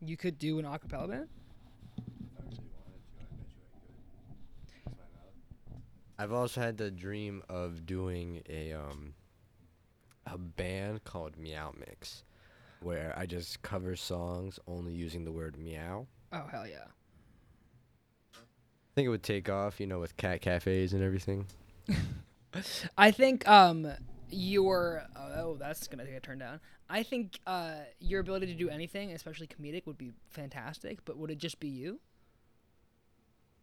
You could do an acapella band. I've also had the dream of doing a um a band called Meow Mix, where I just cover songs only using the word meow. Oh hell yeah. I think it would take off, you know, with cat cafes and everything. I think um your oh that's gonna get turned down. I think uh your ability to do anything, especially comedic, would be fantastic. But would it just be you?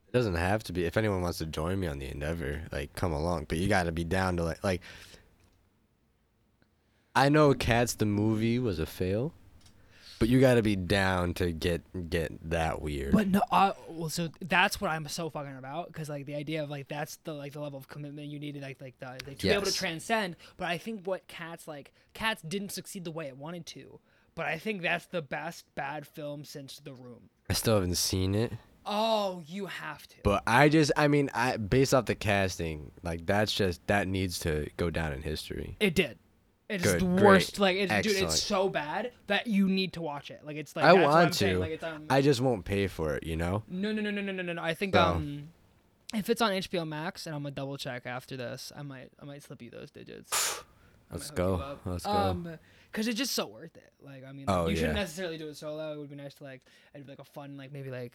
It doesn't have to be. If anyone wants to join me on the endeavor, like come along. But you got to be down to like like. I know Cats the movie was a fail, but you got to be down to get get that weird. But no, uh, well, so that's what I'm so fucking about because like the idea of like that's the like the level of commitment you needed like like the like, to be able to transcend. But I think what Cats like Cats didn't succeed the way it wanted to. But I think that's the best bad film since The Room. I still haven't seen it. Oh, you have to. But I just, I mean, I based off the casting, like that's just that needs to go down in history. It did. It's Good, the great, worst. Like, it's, dude, excellent. it's so bad that you need to watch it. Like, it's like I want to. Like, it's on. I just won't pay for it, you know. no, no, no, no, no, no, no. I think So- um, if it's on HBO Max, and I'm gonna double check after this, I might, I might slip you those digits. Let's might hook you go. Let's go. Um, cause it's just so worth it. Like, I mean, Oh, you shouldn't necessarily do it solo. It would be nice to like, it'd be like a fun, like maybe like,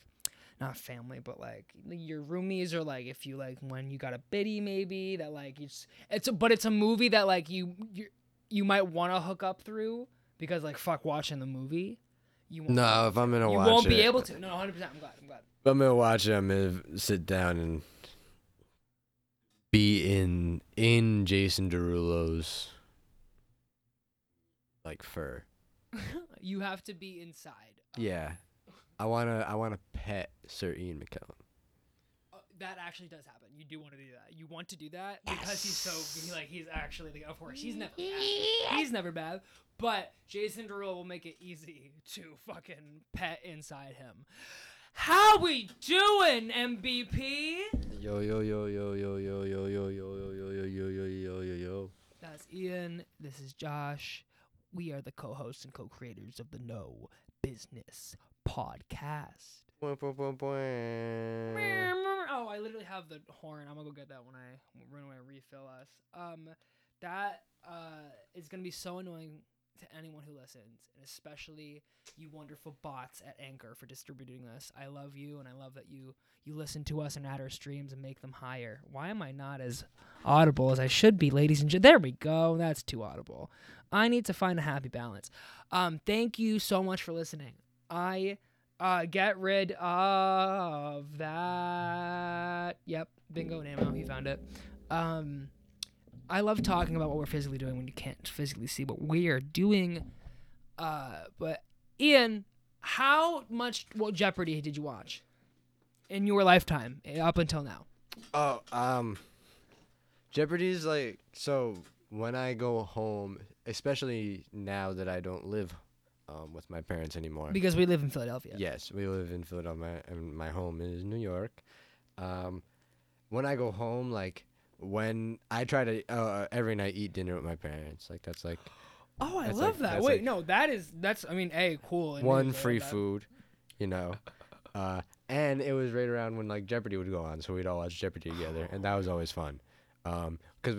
not family, but like your roomies or like if you like when you got a biddy maybe that like it's it's a, but it's a movie that like you you you might want to hook up through because like fuck watching the movie. You won't no, if I'm gonna you watch won't it, be able to. No, 100. percent I'm glad. I'm glad. if I'm gonna watch it, I'm gonna sit down and be in in Jason Derulo's like fur. You have to be inside. Yeah, I wanna I wanna pet Sir Ian McKellen. Uh, that actually does happen. You do want to do that. You want to do that because he's so he, like he's actually like of course he's never bad. he's never bad, but Jason Derulo will make it easy to fucking pet inside him. How we doing, MVP? Yo yo yo yo yo yo yo yo yo yo yo yo yo yo yo yo yo. That's Ian. This is Josh. We are the co-hosts and co-creators of the No Business Podcast. Oh, I literally have the horn. I'm gonna go get that when I when I refill us. Um, that uh is gonna be so annoying to anyone who listens, and especially you wonderful bots at Anchor for distributing this. I love you, and I love that you you listen to us and add our streams and make them higher. Why am I not as audible as I should be, ladies and gentlemen? There we go. That's too audible. I need to find a happy balance. Um, thank you so much for listening. I uh, get rid of that. Yep, bingo, Namo, he found it. Um, I love talking about what we're physically doing when you can't physically see what we are doing. Uh, but Ian, how much what Jeopardy did you watch in your lifetime eh, up until now? Oh, um, Jeopardy's like so when I go home, especially now that I don't live um, with my parents anymore. Because we live in Philadelphia. Yes, we live in Philadelphia, and my home is New York. Um, when I go home, like when I try to uh, every night eat dinner with my parents, like that's like Oh, I love like- that. Wait, like- no, that is that's. I mean, a cool. one free that. food, you know. Uh, and it was right around when like Jeopardy would go on, so we'd all watch Jeopardy together, and that was always fun. Um, cause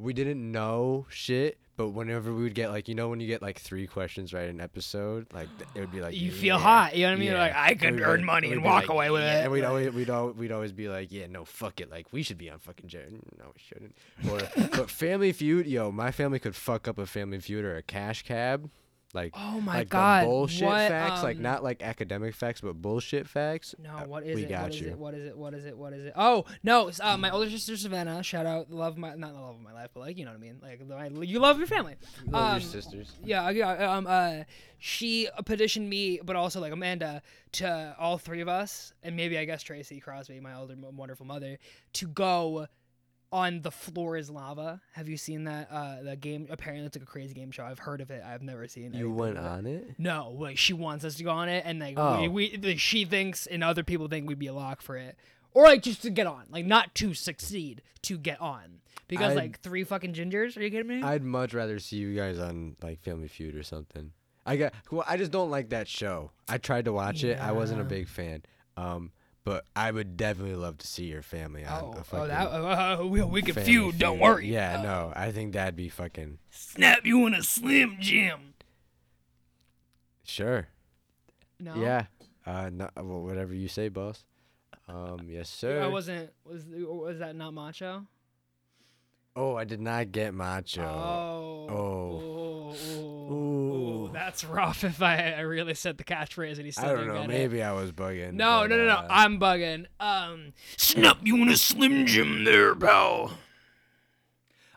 we didn't know shit, but whenever we would get like you know when you get like three questions right in an episode, like it would be like You feel hot. You know what I mean? yeah. Like I could earn like- money and walk like, away with yeah, it. And we'd always we'd always we'd always be like, yeah, no, fuck it, like we should be on fucking Jeopardy. No, we shouldn't. Or but Family Feud, yo, my family could fuck up a Family Feud or a Cash Cab. Like, Oh my like god! the bullshit what, facts, like um, not like academic facts, but bullshit facts. No, uh, what is we it? got what is you. it? What is it? What is it? What is it? Oh no! it's, Uh, my older sister Savannah. Shout out, love my not the love of my life, but like you know what I mean. Like my, you love your family. Love um, your sisters. Yeah, yeah. Um, uh, she petitioned me, but also like Amanda, to all three of us, and maybe I guess Tracy Crosby, my older wonderful mother, to go on the floor is lava. Have you seen that? Uh, the game. Apparently, it's like a crazy game show. I've heard of it. I've never seen. It. You went on it. No, like she wants us to go on it, and like Oh. we, we like, she thinks and other people think we'd be a lock for it, or like just to get on, like not to succeed, to get on, because I'd- like three fucking gingers. Are you kidding me? I'd much rather see you guys on like Family Feud or something. I got. Well, I just don't like that show. I tried to watch it. I wasn't a big fan. Um, but I would definitely love to see your family on. Oh, oh, that uh, we, we can feud. Don't worry. Yeah, Uh, no, I think that'd be fucking Snap you in a slim jim. sure. No. Yeah. Uh, no, well, whatever you say, boss. Um, yes, sir. I wasn't. Was was that not macho? oh, I did not get macho. Oh. Oh. Oh. Ooh. That's rough. If I, I really said the catchphrase and he still I don't didn't know. get it. Maybe I was bugging. No, but, no, no, no. uh, I'm bugging. Um, snap you in a slim jim there, pal.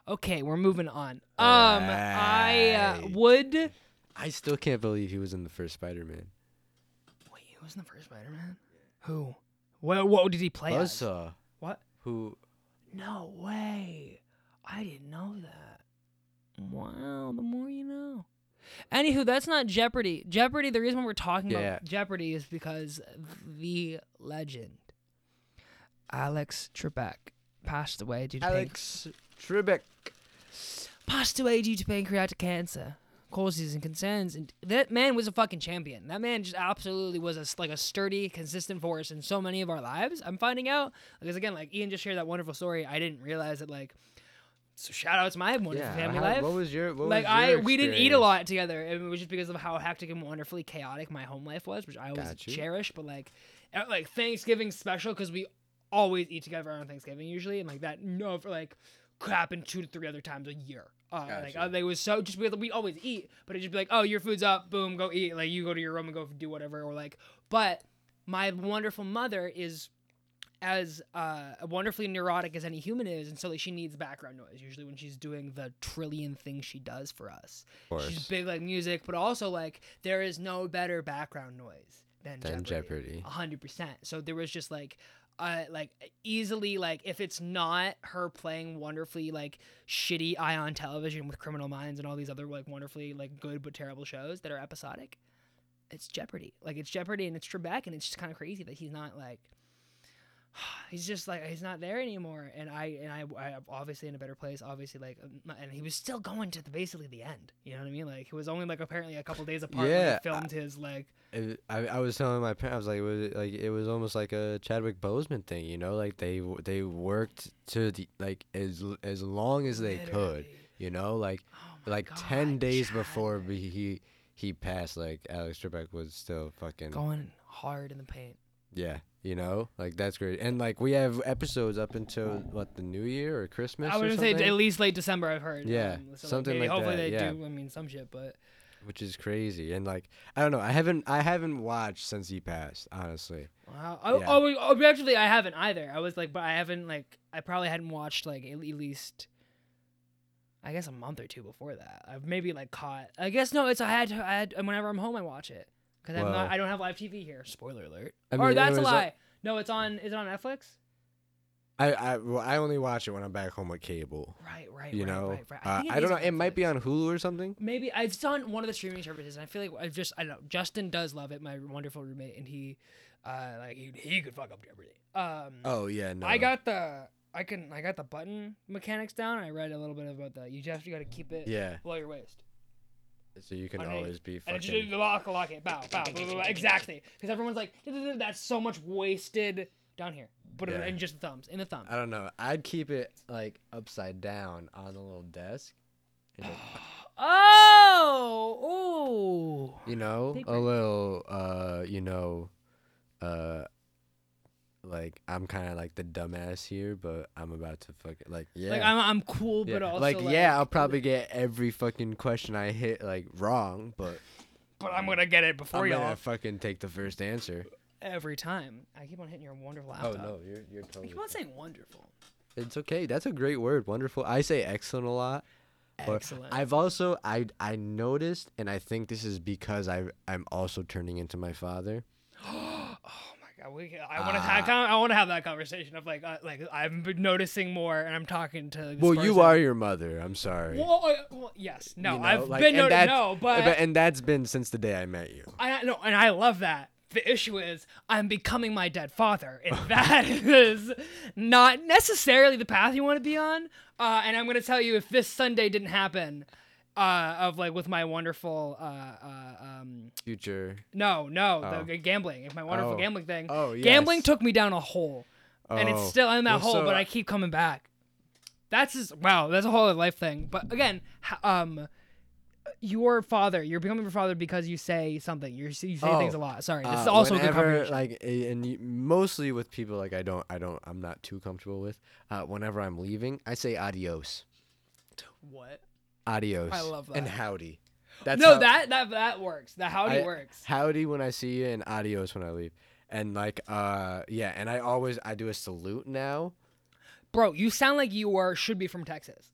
Okay, we're moving on. Um, I uh, would. I still can't believe he was in the first Spider-Man. Wait, who was in the first Spider-Man? Who? What? What did he play as? Buzzsaw, What? who No way. I didn't know that. Wow, the more you know. Anywho, that's not Jeopardy. Jeopardy, the reason we're talking Yeah. about Jeopardy is because the legend, Alex Trebek, passed away due to Alex Trebek. passed away due to pancreatic cancer causes and concerns and that man was a fucking champion that man just absolutely was a, like a sturdy consistent force in so many of our lives i'm finding out because again like ian just shared that wonderful story i didn't realize that like so shout out to my wonderful Yeah. family how- life What was your? What like was I your we didn't eat a lot together. and It was just because of how hectic and wonderfully chaotic my home life was, which I always cherish. But like, at, like Thanksgiving special because we always eat together on Thanksgiving usually, and like that no for like could happen two to three other times a year. Uh, like uh, they was so just because we always eat, but it just be like, oh, your food's up, boom, go eat. Like you go to your room and go do whatever, or like. But my wonderful mother is as uh, wonderfully neurotic as any human is, and so like she needs background noise usually when she's doing the trillion things she does for us. She's big like music, but also like there is no better background noise than, Than Jeopardy. Hundred percent. So there was just like, uh, like easily like if it's not her playing wonderfully like shitty eye on television with Criminal Minds and all these other like wonderfully like good but terrible shows that are episodic, it's Jeopardy. Like it's Jeopardy and it's Trebek and it's just kind of crazy that he's not like. He's just like he's not there anymore, and I and I, I obviously in a better place. Obviously, like, um, and he was still going to the, basically the end. You know what I mean? Like, it was only like apparently a couple days apart. when Yeah, he filmed his like It, I, I was telling my parents, I was like, it was like it was almost like a Chadwick Boseman thing, you know, like they they worked to the like as as long as they could, you know, like Oh like God, ten days before Chadwick. he he he passed, like Alex Trebek was still fucking going hard in the paint. Yeah, you know, like that's great, and like we have episodes up until what the New Year or Christmas. I would say at least late December. I've heard. Yeah, um, so, something maybe like hopefully that, they yeah. do. I mean, some shit, but which is crazy, and like I don't know, I haven't I haven't watched since he passed, honestly. wow. I, Yeah. oh, oh, actually, I haven't either. I was like, but I haven't like I probably hadn't watched like at least. I guess a month or two before that. I've maybe like caught. I guess no. It's I had to, I had whenever I'm home I watch it because I'm Well- not. I don't have live TV here. Spoiler alert. I or mean, it that's a was, uh, lie. no, it's on. Is it on Netflix? I I well, I only watch it when I'm back home with cable. Right, right. You right, know, right, right. Uh, think I don't know. on It might be on Hulu or something. Maybe I it's on one of the streaming services. And I feel like I've just I don't know. Justin does love it. My wonderful roommate, and he, uh, like he, he could fuck up Jeopardy. Um, Oh yeah, no. I got the I can I got the button mechanics down. I read a little bit about that. You just you got to keep it yeah, below your waist. So you can underneath. always be And fucking. just lock, lock it, bow, bow, blah, blah, blah. exactly. Because everyone's like, that's so much wasted down here. It Yeah. in just the thumbs, in the thumb. I don't know. I'd keep it like upside down on the little desk. and Oh, ooh. you know, a little. Uh, you know, uh, like I'm kind of like the dumbass here, but I'm about to fuck it. like yeah. Like I'm, I'm cool, yeah. but also like, yeah, I'll probably get every fucking question I hit like wrong, but But I'm gonna get it before I'm y'all gonna fucking take the first answer. every time. I keep on hitting your wonderful oh, Laptop. Oh no, you're you're I totally. keep on saying wonderful. It's okay. That's a great word. Wonderful. I say excellent a lot. Excellent. I've also I I noticed, and I think this is because I I'm also turning into my father. oh we, I want to Ah. I want to have that conversation of like uh, like I've been noticing more, and I'm talking to. Well, you are your mother. I'm sorry. Well, uh, well, yes, no, You know, I've like, been noticing. No, but, and that's been since the day I met you. I no, and I love that. The issue is I'm becoming my dead father, and that is not necessarily the path you want to be on. Uh, and I'm gonna tell you, if this Sunday didn't happen, uh, of like with my wonderful uh, uh, um, Future. no, no, Oh. the gambling, If my wonderful Oh. gambling thing. Oh yeah. Gambling took me down a hole, and it's Oh. still in that Well, hole, so- but I keep coming back. That's just wow. That's a whole other life thing. But again, um, your father, you're becoming your father because you say something. You're, you say Oh, things a lot. Sorry, this is Uh, also a good like and you, mostly with people like I don't I don't I'm not too comfortable with. Uh, whenever I'm leaving, I say adios, what? Adios, I love that. and howdy. That's no, how- that that that works. The howdy I- works. howdy when I see you and adios when I leave. And like uh yeah, and I always I do a salute now. Bro, you sound like you are should be from Texas.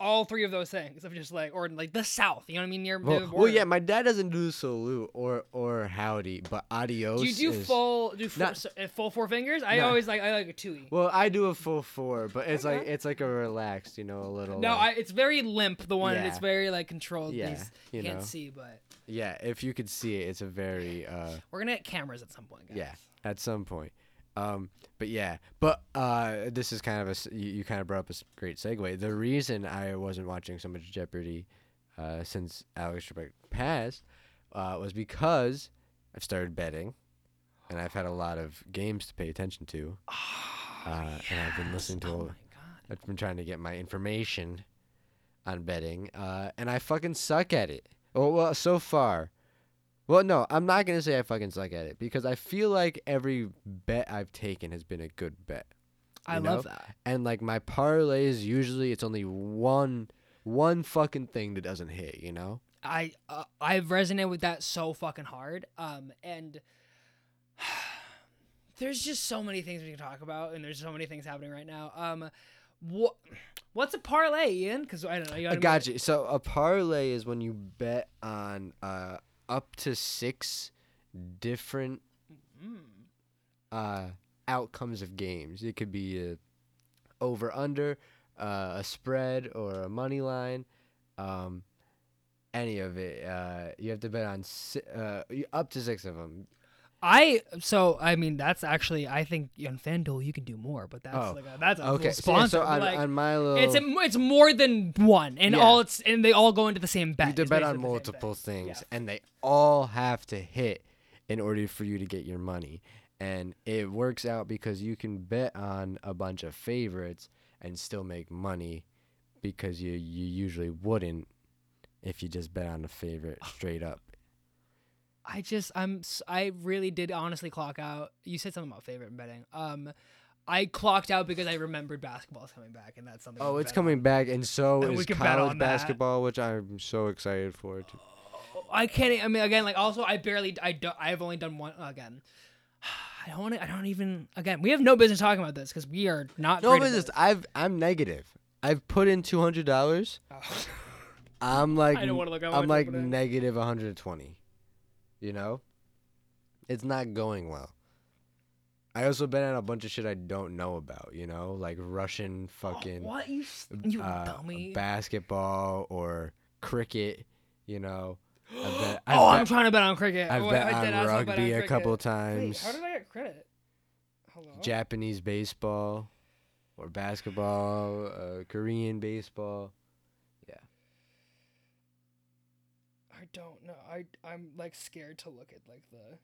All three of those things of just like or like the South. You know what I mean? Near, near Well, the well yeah, my dad doesn't do salute or or howdy, but adios. Do you do is- full do four, Not- so- uh, full four fingers? I Nah. always like I like a two. Well, I do a full four, but it's like it's like a relaxed, you know, a little. No, I, it's very limp. The one Yeah. it's very like controlled. Yeah, you can't know. see, but yeah. If you could see it, it's a very uh we're gonna get cameras at some point. Guys. yeah at some point. Um, but yeah, but uh, this is kind of a you, you kind of brought up a great segue. The reason I wasn't watching so much Jeopardy uh, since Alex Trebek passed uh, was because I've started betting, and I've had a lot of games to pay attention to. Uh, and I've been listening to. Oh. I've been trying to get my information on betting, uh, and I fucking suck at it. Oh well, so far. Well, no, I'm not gonna say I fucking suck at it because I feel like every bet I've taken has been a good bet, I you love know? that. and like my parlays usually it's only one one fucking thing that doesn't hit, you know. I uh, I've resonated with that so fucking hard. Um, and there's just so many things we can talk about, and there's so many things happening right now. Um, what what's a parlay, Ian? Because I don't know. You I got you. So a parlay is when you bet on uh, up to six different uh, outcomes of games. It could be a over under, uh, a spread, or a money line. Um, any of it. Uh, you have to bet on si- uh, up to six of them. I so I mean that's actually I think on FanDuel you can do more, but that's Oh, like a, that's a Okay, little so, yeah, sponsor. so on, like, on my little, it's a, it's more than one, and Yeah. all it's and they all go into the same bet. you have bet on multiple things, Yeah. and they all have to hit in order for you to get your money. And it works out because you can bet on a bunch of favorites and still make money because you you usually wouldn't if you just bet on a favorite straight up. I just I'm I really did honestly clock out. You said something about favorite betting. Um, I clocked out because I remembered basketball's coming back, and that's something. Oh, it's coming back, and so And is college on basketball, which I'm so excited for. Too. on. I can't. I mean, again, like also I barely I do, I've only done one again. I don't want to. I don't even. Again, we have no business talking about this because we are not. No, great but at just this. I've I'm negative. I've put in two hundred dollars. Oh. I'm like I don't wanna look I'm like negative 120. You know, it's not going well. I also bet on a bunch of shit I don't know about. You know, like Russian fucking what you you uh, dummy? basketball or cricket. You know, I bet. oh, I've I'm trying to bet on cricket. I've Oh, bet I on bet rugby a cricket. couple Wait, times. how did I get credit? Hello. Japanese baseball or basketball, uh, Korean baseball. I don't know. I I'm like scared to look at like the.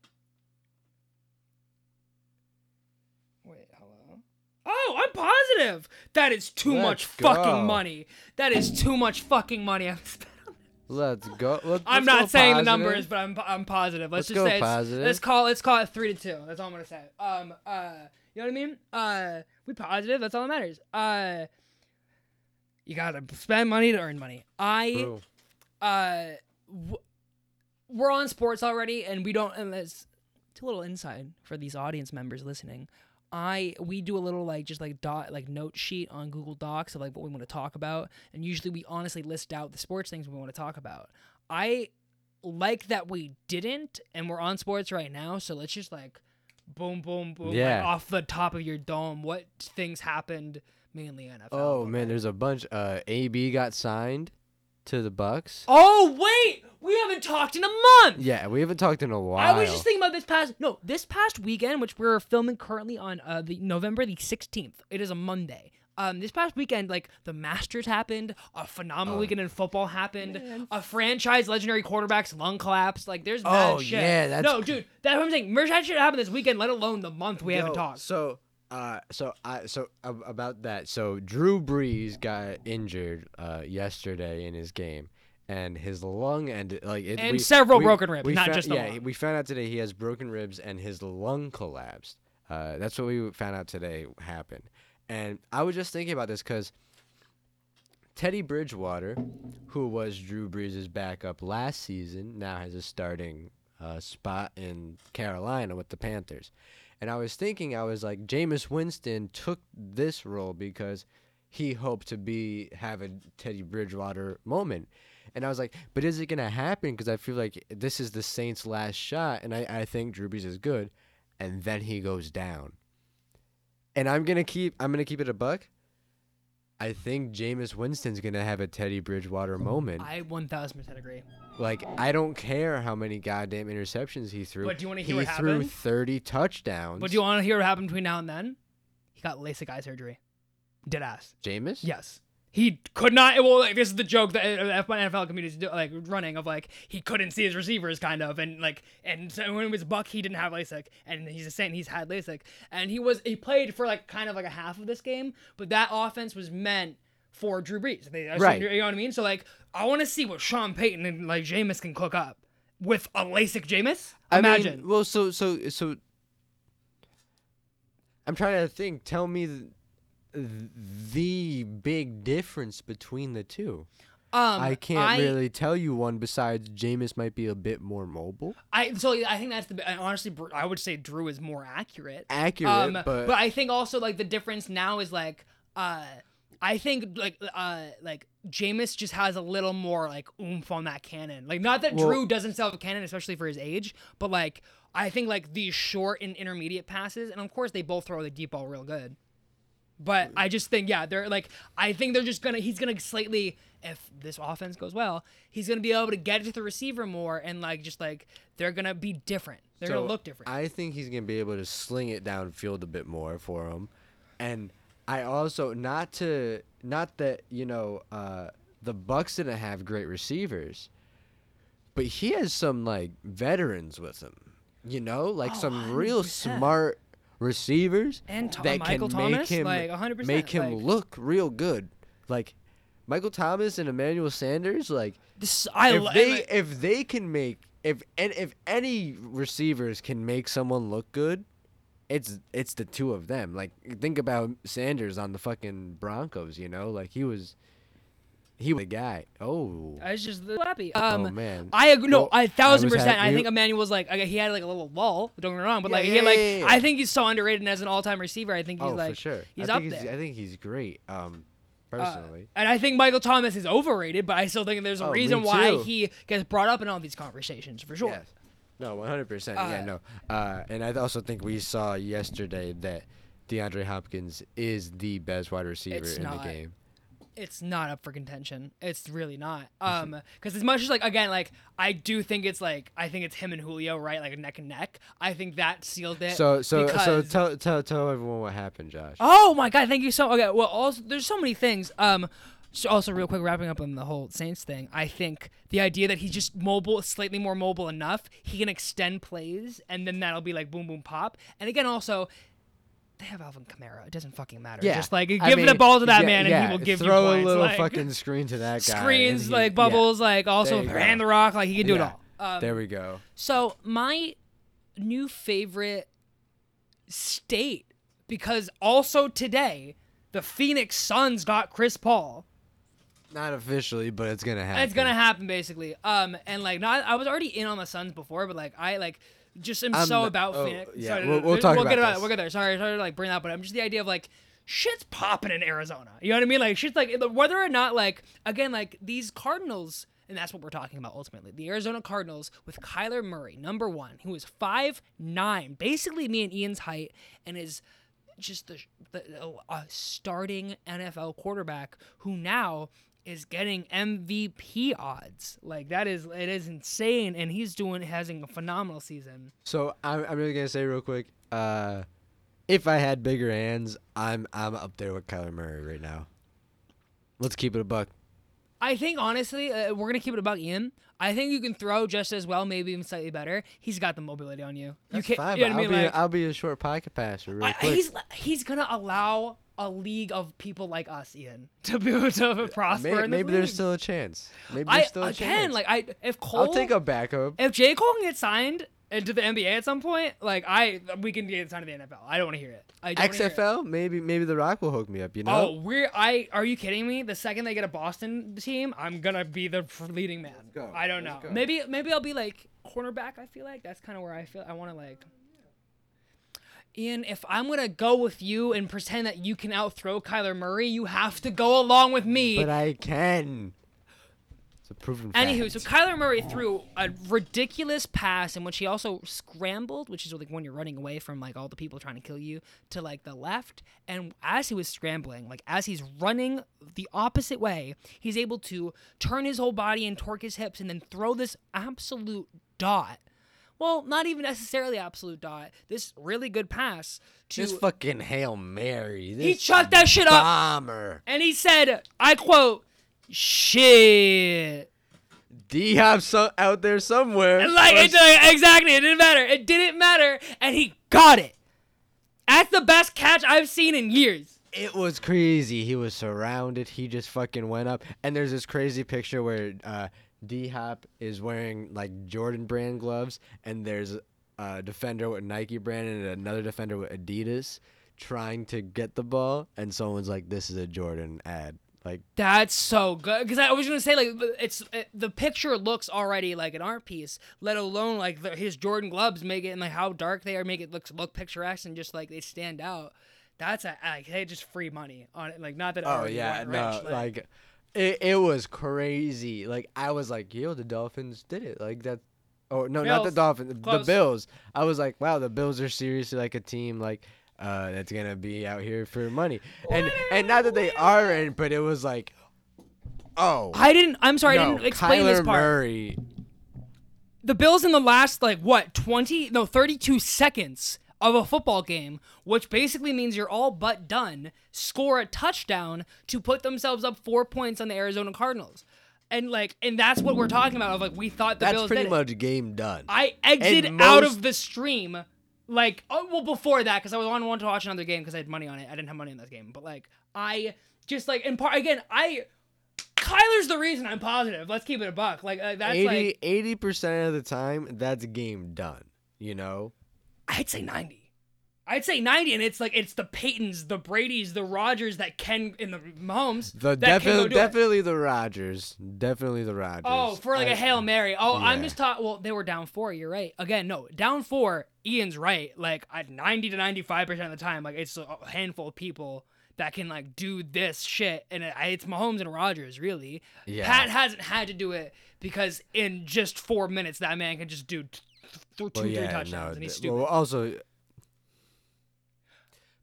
Wait, hello. Oh, I'm positive. That is too much Let's go. fucking money. That is too much fucking money. I'm, Let's go. Let's, I'm let's not go saying the numbers, but I'm I'm positive. Let's, Let's just say it's, positive. let's call let's call it three to two. That's all I'm gonna say. Um, uh, you know what I mean? Uh, we positive. That's all that matters. Uh, you gotta spend money to earn money. I True. uh w- we're on sports already and we don't and it's, it's a little inside for these audience members listening i we do a little like just like dot like note sheet on google docs of like what we want to talk about and usually we honestly list out the sports things we want to talk about i like that we didn't and we're on sports right now so let's just like boom boom boom like, Yeah. off the top of your dome what things happened mainly in nfl Oh man, there's a bunch. Uh, AB got signed to the Bucs. oh wait we haven't talked in a month Yeah, we haven't talked in a while. I was just thinking about this past no, this past weekend, which we're filming currently on uh, the November the sixteenth. It is a Monday. Um, this past weekend, like the Masters happened, a phenomenal weekend in football happened, a franchise legendary quarterback's lung collapsed. Like there's mad Oh, shit. yeah, that's no, cr- dude. That's what I'm saying. Merch shit happened this weekend, let alone the month we haven't talked. So, uh, so I so about that. So Drew Brees got injured uh yesterday in his game, and his lung and like it, And we- several we- broken ribs, not found- just yeah. lung. We found out today he has broken ribs and his lung collapsed. Uh, that's what we found out today happened. And I was just thinking about this because Teddy Bridgewater, who was Drew Brees' backup last season, now has a starting uh, spot in Carolina with the Panthers. And I was thinking, I was like, Jameis Winston took this role because he hoped to be have a Teddy Bridgewater moment. And I was like, but is it gonna happen? Because I feel like this is the Saints' last shot, and I, I think Drew Brees is good, and then he goes down. And I'm gonna keep I'm gonna keep it a buck. I think Jameis Winston's gonna have a Teddy Bridgewater moment. I 1000% agree. Like I don't care how many goddamn interceptions he threw. But do you wanna he hear what threw 30 touchdowns. But do you want to hear what happened between now and then? He got LASIK eye surgery. Dead ass. Jameis? Yes. He could not. Well, like this is the joke that uh, the NFL community is do- like running of like he couldn't see his receivers, kind of, and like and so when it was Buck, he didn't have LASIK, and he's just saying he's had LASIK, and he was he played for like kind of like a half of this game, but that offense was meant for Drew Brees. They, Right. You know what I mean? So like, I want to see what Sean Payton and like Jameis can cook up with a LASIK Jameis. I Imagine. mean, well, so so so. I'm trying to think. Tell me the, the big difference between the two. um, I can't really tell you one besides Jameis might be a bit more mobile, I so I think that's the honestly I would say Drew is more accurate. accurate, um, but, I think also like the difference now is like uh I think like uh like Jameis just has a little more like oomph on that cannon. Like not that Well- Drew doesn't still have a cannon, especially for his age, but like I think like these short and intermediate passes, and of course they both throw the deep ball real good. But I just think yeah, they're like I think they're just gonna he's gonna slightly if this offense goes well, he's gonna be able to get it to the receiver more and like just like they're gonna be different. They're So, gonna look different. I think he's gonna be able to sling it downfield a bit more for him, and I also not to not that you know uh, the Bucs didn't have great receivers, but he has some like veterans with him. You know, like Oh, some real 100%. smart receivers And that Michael can Thomas, make him like 100%, make him like- look real good. Like Michael Thomas and Emmanuel Sanders, like this I if they like- if they can make if and if any receivers can make someone look good, it's it's the two of them. Like think about Sanders on the fucking Broncos. You know, like he was he was the guy. Oh, I was just happy. Um, oh man. I agree. No, Well, I thousand was percent. happy- I think Emmanuel's like he had like a little lull. Don't get me wrong, but Yeah, like he had, like yeah, yeah. I think he's so underrated and as an all-time receiver. I think he's oh like for sure. he's I up he's, there. I think he's great. Um, Uh, personally. and I think Michael Thomas is overrated, but I still think there's a Oh, reason why he gets brought up in all these conversations for sure. Yes. No, one hundred percent. Uh, Yeah, no. Uh, and I also think we saw yesterday that DeAndre Hopkins is the best wide receiver in not. the game. It's not up for contention. It's really not. Um, because as much as like again, like I do think it's like I think it's him and Julio, right? Like neck and neck. I think that sealed it. So so so tell tell tell everyone what happened, Josh. Oh my god, thank you so. Okay, well, also there's so many things. Um, so also real quick, wrapping up on the whole Saints thing. I think the idea that he's just mobile, slightly more mobile enough, he can extend plays, and then that'll be like boom, boom, pop. And again, also. They have Alvin Kamara. It doesn't fucking matter. Yeah, Just like give I the ball to that yeah, man, yeah, and he will give throw you points. a little like, fucking screen to that guy. screens, he- like yeah, bubbles, like also hand the rock. Like he can do Yeah. it all. Um, there we go. so my new favorite state, because also today the Phoenix Suns got Chris Paul. Not officially, but it's gonna happen. It's gonna happen basically. Um, and like not, I was already in on the Suns before, but like I like just am I'm so not- about oh, Phoenix. yeah, Sorry, we'll- we'll talk get about about it. this. We'll get there. Sorry, sorry to like bring that, up, but I'm just the idea of like shit's popping in Arizona. You know what I mean? Like shit's like whether or not like again like these Cardinals. And that's what we're talking about ultimately. The Arizona Cardinals with Kyler Murray, number one, who is five nine, basically me and Ian's height, and is just the, the a starting NFL quarterback who now is getting MVP odds. Like that is it is insane, and he's doing having a phenomenal season. So I'm I'm really gonna say real quick. Uh, if I had bigger hands, I'm I'm up there with Kyler Murray right now. Let's keep it a buck. I think honestly, uh, we're gonna keep it about Ian. I think you can throw just as well, maybe even slightly better. He's got the mobility on you. You can't. fine. you know what I I'll, mean? be Like, a, I'll be a short pocket passer real I, quick. he's he's gonna allow a league of people like us, Ian, to be able to prosper. May- in maybe there's still a chance. Maybe I there's still a again, chance. like I if Cole, I'll take a backup. if J Cole can get signed into the NBA at some point, like I we can get signed to the NFL. I don't want to hear it. I wanna it. XFL, maybe maybe the Rock will hook me up. You know? Oh, know. we're I. Are you kidding me? The second they get a Boston team, I'm gonna be the leading man. I don't know. Let's go. Maybe maybe I'll be like cornerback. I feel like that's kind of where I feel I want to like. Ian, if I'm gonna go with you and pretend that you can outthrow Kyler Murray, you have to go along with me. But I can. It's a proven fact. Anywho, so Kyler Murray threw a ridiculous pass in which he also scrambled, which is like when you're running away from like all the people trying to kill you, to like the left. And as he was scrambling, like as he's running the opposite way, he's able to turn his whole body and torque his hips and then throw this absolute dot. Well, not even necessarily absolute dot. This really good pass to This fucking hail mary. This he chucked that shit up bomber. and he said, I quote, shit. D Hop so out there somewhere. And, Like it, like, exactly, it didn't matter. It didn't matter, and he got it. That's the best catch I've seen in years. It was crazy. He was surrounded. He just fucking went up. And there's this crazy picture where uh, D Hop is wearing like Jordan brand gloves, and there's a defender with Nike brand and another defender with Adidas trying to get the ball, and someone's like, "This is a Jordan ad." Like, That's so good because I was gonna say like it's it, the picture looks already like an art piece, let alone like the, his Jordan gloves make it and like how dark they are make it look look picturesque and just like they stand out. That's a like they just free money on it. Like not that. Oh yeah, no, rich, like. It, it was crazy. Like I was like, yo, the Dolphins did it. Like that. Oh no, not the Bills. Dolphins. The Bills. I was like, wow, the Bills are seriously like a team like uh that's gonna be out here for money. And and not that they aren't, but it was like, oh, I didn't. I'm sorry, I no, didn't explain Kyler this part. Murray. the Bills in the last like what 20 no 32 seconds of a football game, which basically means you're all but done, score a touchdown to put themselves up 4 points on the Arizona Cardinals. And like and that's what we're talking about of like we thought the That's Bills pretty much game done. I exit And out of the stream like oh well before that cuz I was on one to watch another game cuz I had money on it. I didn't have money in this game, but like I just like in part again, I Kyler's the reason I'm positive. Let's keep it a buck. Like uh, that's 80 like 80 percent of the time, that's game done. You know. I'd say 90. I'd say 90, and it's like it's the Peytons, the Brady's, the Rodgers that can in the Mahomes. The that can go definitely it. the Rodgers. Definitely the Rodgers. Oh, for like a I- hail mary. Oh, I'm just talking. Well, they were down four. You're right. Again, no, down four. Ian's right. Like at 90 to 95 percent of the time, like it's a handful of people that can like do this shit, and it, it's Mahomes and Rodgers really. Yeah. Pat hasn't had to do it because in just four minutes that man can just do t- th- two, Well, three yeah, touchdowns, no, and he's stupid. Well, also,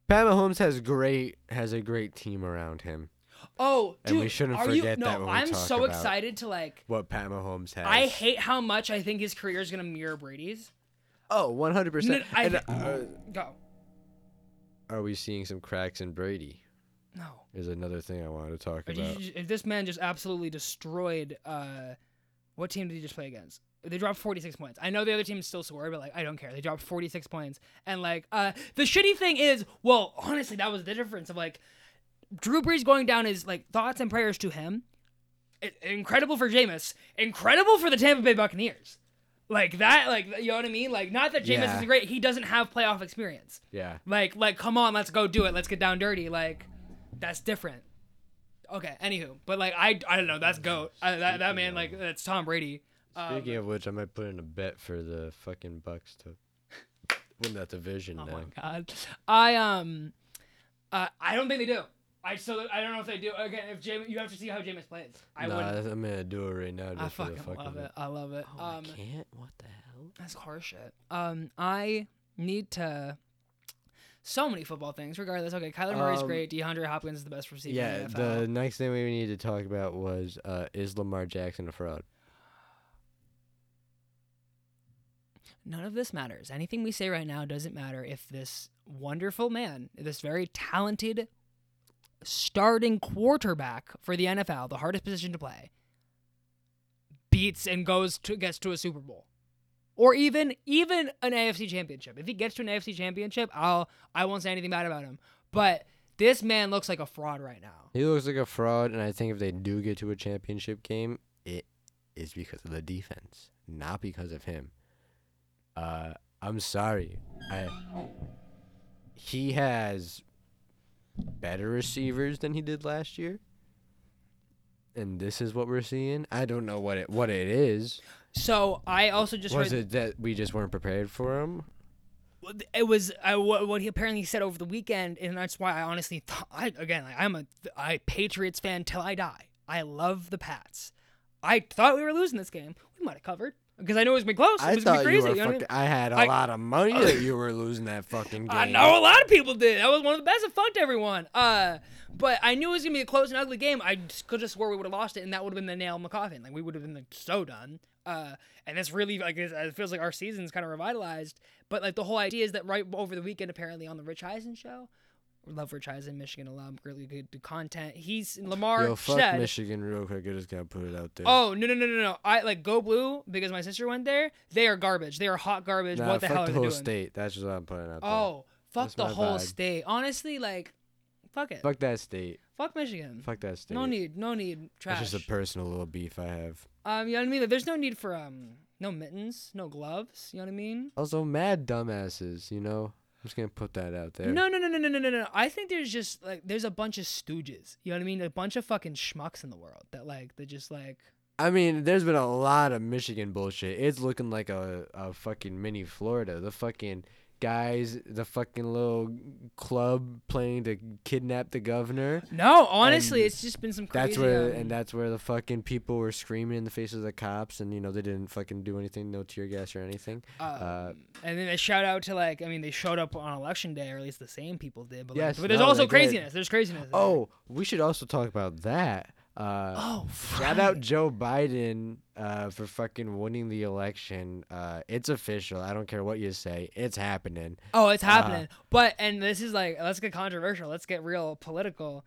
Pat Mahomes has great has a great team around him. Oh, And dude, we shouldn't are you, no, that when I'm talk so excited to like. What Pat Mahomes has. I hate how much I think his career is gonna mirror Brady's. Oh, 100 percent. Uh, Go. Are we seeing some cracks in Brady? No. Is another thing I wanted to talk about. you- if this man just absolutely destroyed. uh What team did he just play against? They dropped 46 points. I know the other team is still scored, but like I don't care. They dropped 46 points, and like uh the shitty thing is, well, honestly, that was the difference of like Drew Brees going down is like thoughts and prayers to him. I- incredible for Jameis. Incredible for the Tampa Bay Buccaneers. Like that, like you know what I mean? Like not that Jameis Yeah. is great. He doesn't have playoff experience. Yeah. Like, like, come on, let's go do it. Let's get down dirty. Like, that's different. Okay. Anywho, but like, I, I don't know. That's goat. I, that that man, like, that's Tom Brady. Um, Speaking of which, I might put in a bet for the fucking Bucs to win that division oh now. my god. I um, uh, I don't think they do. I still, I don't know if they do. Again, if Jameis, you have to see how Jameis plays. I nah, would. I'm gonna do it right now. Just I fucking fucking love it. I love it. Oh, um, I can't. What the hell? That's horseshit. Um, I need to. So many football things. Regardless, okay, Kyler Murray's Um, great. DeAndre Hopkins is the best receiver. Yeah, in the, NFL. the next thing we need to talk about was uh, is Lamar Jackson a fraud? None of this matters. Anything we say right now doesn't matter if this wonderful man, this very talented starting quarterback for the NFL, the hardest position to play, beats and goes to gets to a Super Bowl. Or even even an AFC championship. If he gets to an AFC championship, I'll I won't say anything bad about him. But this man looks like a fraud right now. He looks like a fraud, and I think if they do get to a championship game, it is because of the defense, not because of him. Uh, I'm sorry. I he has better receivers than he did last year. And this is what we're seeing. I don't know what it what it is. So I also just Was heard it that we just weren't prepared for him? it was uh, what, what he apparently said over the weekend, and that's why I honestly thought. I, again, like, I'm a I Patriots fan till I die. I love the Pats. I thought we were losing this game. We might have covered because I knew it was gonna be close. It I was gonna thought be you were know what I fucking, mean? I had a I- lot of money that you were losing that fucking game. I know a lot of people did. That was one of the best. It fucked everyone. Uh, but I knew it was gonna be a close and ugly game. I just could have swore we would have lost it, and that would have been the nail in the coffin. Like we would have been like, so done. Uh, and it's really like it it feels like our season's kind of revitalized. But like the whole idea is that right over the weekend, apparently on the Rich Eisen show, love Rich Eisen, Michigan alum, really good content. He's Lamar Yo, fuck Michigan real quick. I just gotta put it out there. "Oh no no no no no! I like go blue because my sister went there. They are garbage. They are hot garbage. nah, what the fuck hell the are whole doing? state. That's just what I'm putting out there. Oh, fuck That's the whole vibe. state. Honestly, like, fuck it. Fuck that state. Fuck Michigan. Fuck that state. No need. No need. Trash. That's just a personal little beef I have. um, you know what I mean? Like, there's no need for um, no mittens, no gloves. You know what I mean? Also, mad dumbasses. You know, I'm just gonna put that out there. No, no, no, no, no, no, no, no. I think there's just like there's a bunch of stooges. You know what I mean? A bunch of fucking schmucks in the world that like they're just like. I mean, there's been a lot of Michigan bullshit. It's looking like a, a fucking mini Florida. The fucking guys, the fucking little club playing to kidnap the governor. No, honestly, And it's just been some crazy. That's where, um, and that's where the fucking people were screaming in the faces of the cops, and you know they didn't fucking do anything, no tear gas or anything. Um, uh, and then they shout out to like, I mean, they showed up on election day, or at least the same people did. But, like, Yes, but there's no, also they did. craziness. There's craziness. there. Oh, we should also talk about that. Uh, oh, Shout out. Joe Biden uh, for fucking winning the election. Uh, it's official. I don't care what you say. It's happening. Oh, it's Uh, happening. but and this is like, let's get controversial. Let's get real political.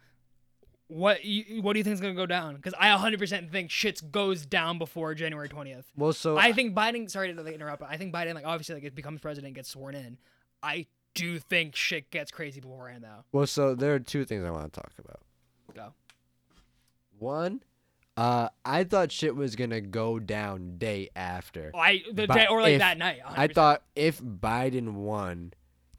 What you, what do you think is gonna go down? Because I 100% think shit goes down before January 20th. Well, so I think Biden. Sorry to like, interrupt, but I think Biden, like, obviously, like, it becomes president, gets sworn in. I do think shit gets crazy beforehand, though. well, so there are two things I want to talk about. One, uh, I thought shit was gonna go down day after. I the day or like if- that night. I 100%. thought if Biden won,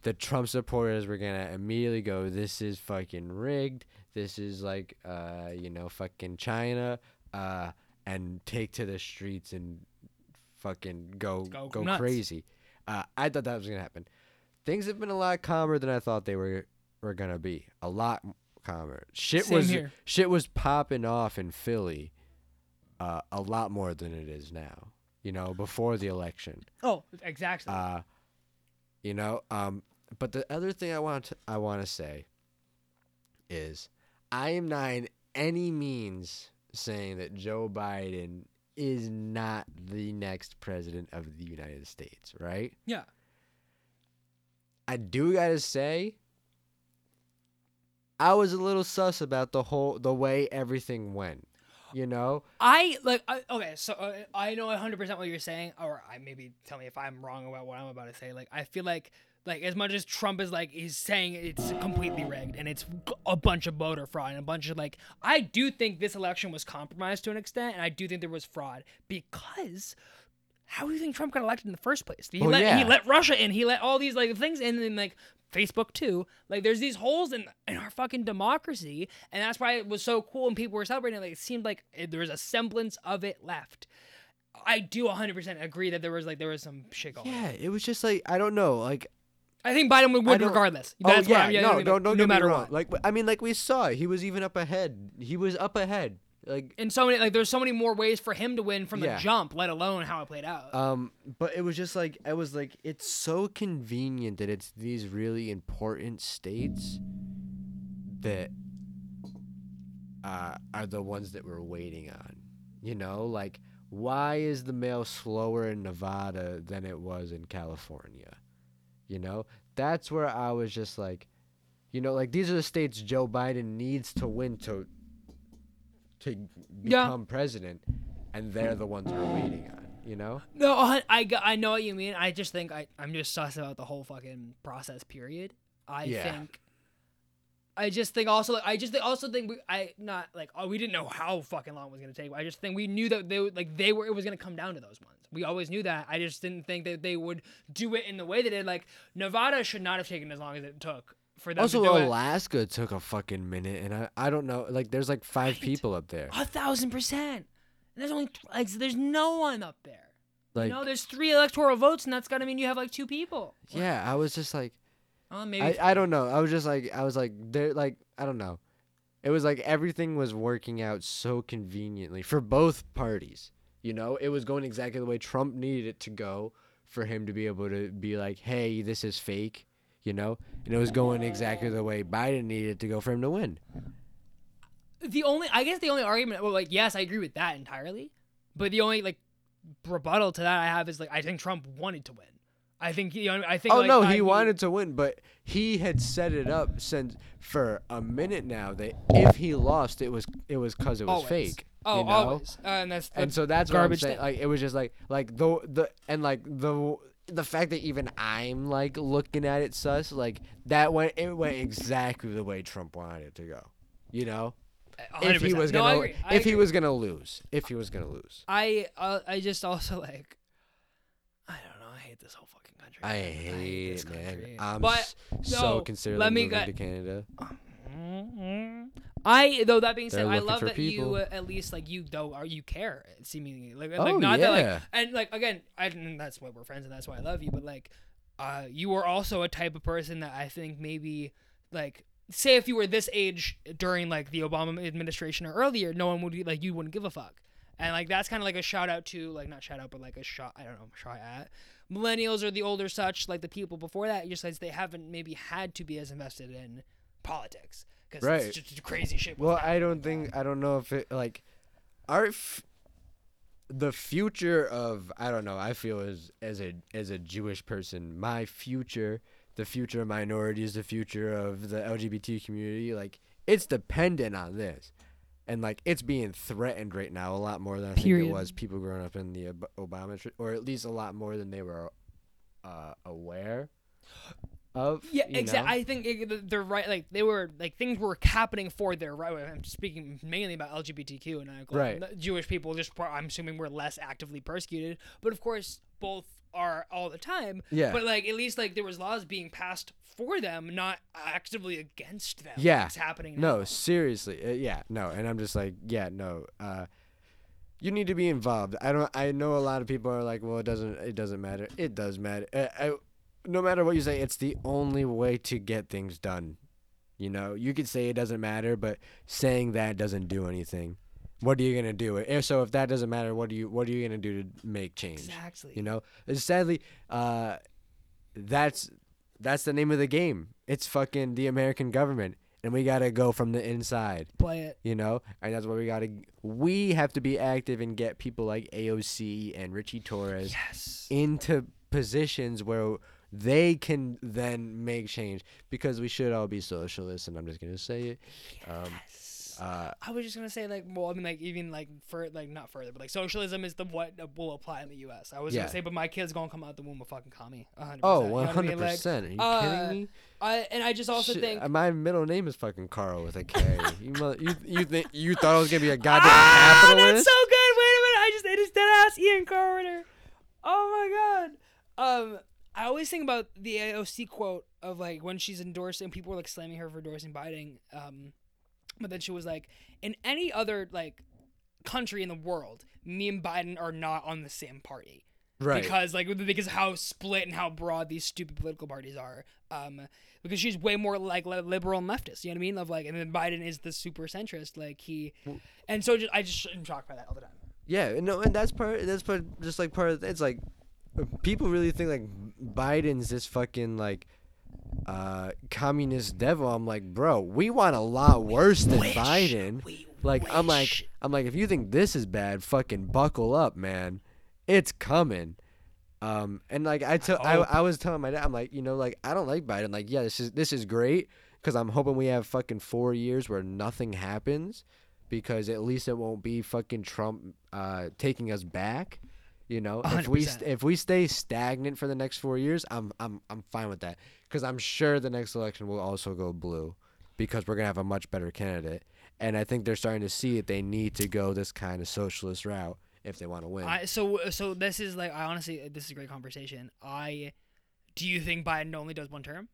the Trump supporters were gonna immediately go, "This is fucking rigged. This is like, uh, you know, fucking China," uh, and take to the streets and fucking go Go go, nuts. crazy. Uh, I thought that was gonna happen. Things have been a lot calmer than I thought they were were gonna be. A lot calmer. Shit Same was here. shit was popping off in Philly, uh, a lot more than it is now. You know, before the election. Oh, exactly. Uh, you know, um, but the other thing I want to I want to say is I am not in any means saying that Joe Biden is not the next president of the United States, right? yeah. I do gotta say, I was a little sus about the whole the way everything went. You know, I like I, okay, so uh, I know 100% what you're saying or I maybe tell me if I'm wrong about what I'm about to say. Like I feel like like as much as Trump is like he's saying it's completely rigged and it's a bunch of voter fraud and a bunch of like I do think this election was compromised to an extent and I do think there was fraud because how do you think Trump got elected in the first place? He Oh, let he let Russia in. He let all these like things in, and like Facebook too. Like there's these holes in in our fucking democracy, and that's why it was so cool and people were celebrating. Like it seemed like it- there was a semblance of it left. I do 100% agree that there was like there was some shit going. on. yeah, it was just like I don't know, like I think Biden would win regardless. oh yeah, what I'm, yeah, no, don't no get matter me wrong. what. Like I mean, like we saw, he was even up ahead. He was up ahead. Like And so many like there's so many more ways for him to win from Yeah. the jump, let alone how it played out. Um, but it was just like I was like, it's so convenient that it's these really important states that uh, are the ones that we're waiting on. You know, like why is the mail slower in Nevada than it was in California? You know, that's where I was just like, you know, like these are the states Joe Biden needs to win to to Yeah. become president, and they're the ones we're waiting on. You know? No, I I know what you mean. I just think I, I'm just sus about the whole fucking process. Period. I Yeah. think. I just think also like I just think also think we I not like oh we didn't know how fucking long it was gonna take. I just think we knew that they would like they were it was gonna come down to those ones. We always knew that. I just didn't think that they would do it in the way they did. Like Nevada should not have taken as long as it took for them Also, do it. Alaska took a fucking minute, and I I don't know. Like, there's like five Right. people up there. A thousand percent. And there's only like there's no one up there. Like, no, there's three electoral votes, and that's gotta mean you have like two people. yeah, I was just like. Oh, maybe I, I don't know. I was just like I was like there like I don't know. It was like everything was working out so conveniently for both parties. You know, it was going exactly the way Trump needed it to go for him to be able to be like, "Hey, this is fake," you know? And it was going exactly the way Biden needed to go for him to win. the only I guess the only argument well like yes I agree with that entirely but the only like rebuttal to that I have is like I think Trump wanted to win I think you know I think Oh like, no, I- he wanted to win, but he had set it up since for a minute now that if he lost, it was it was cuz it was always. fake. oh you know? always uh, and that's, and so that's what I'm garbage saying. thing. Like it was just like like the the and like the the fact that even I'm like looking at it sus like that went it went exactly the way Trump wanted it to go. You know, if he 100%. was No, I gonna agree. I if he was gonna lose, if he was gonna lose. I uh, I just also like I don't know I hate this whole fucking country I man. hate it, man. I'm but so no, considering moving go- to Canada. I though that being said, They're I looking love for that people. you uh, at least like you though are you care seemingly like Oh, like not that yeah. like and like again I and that's why we're friends and that's why I love you but like uh you are also a type of person that I think maybe like say if you were this age during like the Obama administration or earlier no one would be like you wouldn't give a fuck and like that's kind of like a shout out to like not shout out but like a shot I don't know shot at millennials or the older such like the people before that just as they haven't maybe had to be as invested in politics because Right. it's just crazy shit Well, I don't think I don't know if it like our f- the future of I don't know. I feel as as a as a Jewish person, my future, the future of minorities, the future of the LGBT community, like it's dependent on this, and like it's being threatened right now a lot more than I think it was people growing up in the Ob- Obama, or at least a lot more than they were uh, aware of. Yeah, exactly. I think it, they're right. Like they were like things were happening for their right. I'm speaking mainly about LGBTQ and like, Right. Jewish people. Just I'm assuming were less actively persecuted, but of course both are all the time. Yeah. But like at least like there was laws being passed for them, not actively against them. Yeah. it's happening. No, seriously. Uh, yeah, no. And I'm just like, yeah, no. Uh you need to be involved. I don't I know a lot of people are like, well, it doesn't it doesn't matter. It does matter. Uh, I, no matter what you say, it's the only way to get things done. You know, you could say it doesn't matter, but saying that doesn't do anything. What are you going to do? If so if that doesn't matter, what do you what are you going to do to make change? exactly. You know, And sadly, uh, that's that's the name of the game. It's fucking the American government, and we gotta go from the inside. Play it. You know, and that's why we gotta. We have to be active and get people like AOC and Richie Torres Yes. into positions where they can then make change because we should all be socialists, and I'm just gonna say it. Um, Yes. uh, I was just gonna say like well I mean like even like for like not further but like socialism is the what will apply in the U.S. I was Yeah. gonna say but my kid's gonna come out the womb a fucking commie. 100%, oh, you know I mean? hundred Like, percent. Are you uh, kidding me? I and I just also Shit, think my middle name is fucking Carl with a K. you, mother, you you think you thought I was gonna be a goddamn ah, capitalist? that's so good. Wait a minute, I just it is dead ass Ian Carter. Oh my god. Um, I always think about the AOC quote of like when she's endorsing people were like slamming her for endorsing Biden. Um, but then she was like, in any other like country in the world, me and Biden are not on the same party. right. because like because how split and how broad these stupid political parties are. Um, because she's way more like liberal and leftist. You know what I mean? Of like, and then Biden is the super centrist. Like he, and so just I just am shocked by that all the time. Yeah, no, and that's part. That's part. Just like part of. It's like people really think like Biden's this fucking like uh communist devil. I'm like, bro, we want a lot worse than Biden. We Like I'm like I'm like if you think this is bad, fucking buckle up, man. It's coming. Um and like I tell I, hope. I was telling my dad I'm like, you know, like I don't like Biden. Like, yeah, this is this is great cuz I'm hoping we have fucking 4 years where nothing happens because at least it won't be fucking Trump uh taking us back. You know, if we 100%. st- if we stay stagnant for the next 4 years, I'm I'm I'm fine with that cuz I'm sure the next election will also go blue because we're going to have a much better candidate. And I think they're starting to see that they need to go this kind of socialist route if they want to win. I so so this is like I honestly this is a great conversation. I do you think Biden only does one term?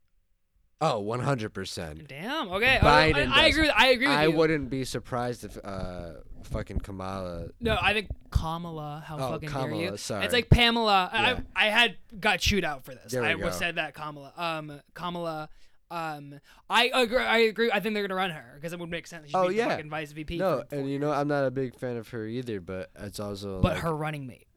Oh, 100%. Damn. Okay. Biden I, I does. agree. With, I agree with I you. wouldn't be surprised if uh fucking Kamala No, I think Kamala. How Oh, fucking dare Kamala, you? sorry. It's like Pamela. Yeah. I I had got chewed out for this. There we I go. said that Kamala. Um, Kamala. Um, I agree. I agree. I think they're gonna run her because it would make sense. She'd Oh, be the yeah. fucking vice VP. No, for and you know. I'm not a big fan of her either, but it's also but like, her running mate.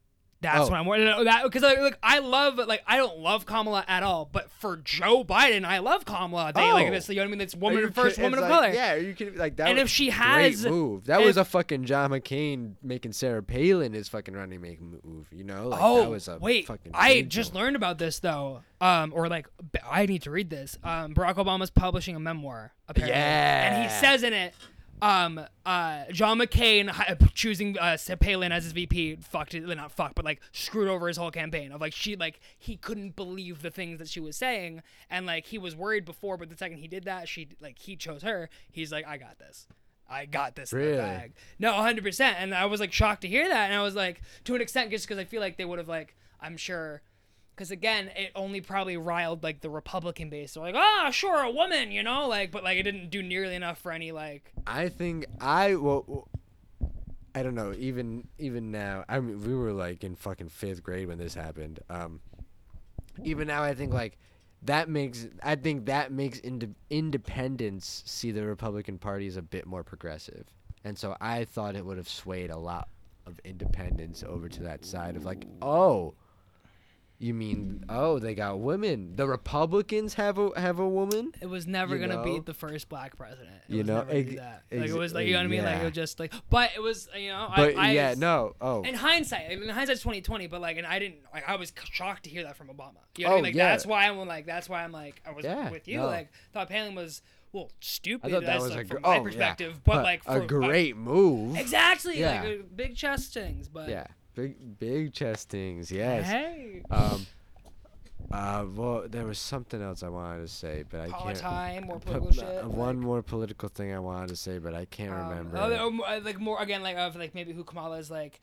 That's Oh. what I'm to know. That because like, like I love like I don't love Kamala at all, but for Joe Biden, I love Kamala. They like Oh. this. You know what I mean? It's woman first woman it's of like- color. Yeah, you kidding? Like that And if she great has- move. That was a fucking John McCain making Sarah Palin his fucking running mate move. You know? Like, oh that was a wait, fucking I just learned about this though. Um, or like I need to read this. Um, Barack Obama's publishing a memoir apparently, and he says in it. Um, uh, John McCain hi- choosing uh, Palin as his VP fucked it, not fucked, but like screwed over his whole campaign. Of like she like he couldn't believe the things that she was saying, and like he was worried before, but the second he did that, she like he chose her. He's like, I got this. I got this in Really? the bag. No, 100%. And I was like shocked to hear that. And I was like, to an extent, just because I feel like they would have, like, I'm sure. Because again, it only probably riled like the Republican base. They're like, ah, sure, a woman, you know, like, but like it didn't do nearly enough for any like. I think I well, I don't know. Even even now, I mean, we were like in fucking fifth grade when this happened. Um, even now, I think like that makes I think that makes ind- independents see the Republican Party as a bit more progressive, and so I thought it would have swayed a lot of independents over to that side of like, oh. You mean oh they got women? The Republicans have a have a woman? It was never gonna know? be the first black president. It You was know, ex- that. Like ex- it was like you know what I mean. Like it was just like, but it was you know. But I, I yeah, no. Oh, In hindsight, I mean, hindsight's twenty twenty, but like, and I didn't like, I was shocked to hear that from Obama. You know what I Oh, mean? Like yeah. that's why I'm like, that's why I'm like, I was Yeah, with you. no. Like, thought Palin was well stupid. I thought that that's, was like, a from gr- my oh, yeah. perspective, but, like for, a great move. exactly, Yeah. like uh, big chest things, but Yeah, big big chest things. Yes. hey, Um. Uh. Well, there was something else I wanted to say, but I Call can't. time, more political uh, shit. one like, more political thing I wanted to say, but I can't um, remember. or more- uh, like more again, like of like maybe who Kamala is like.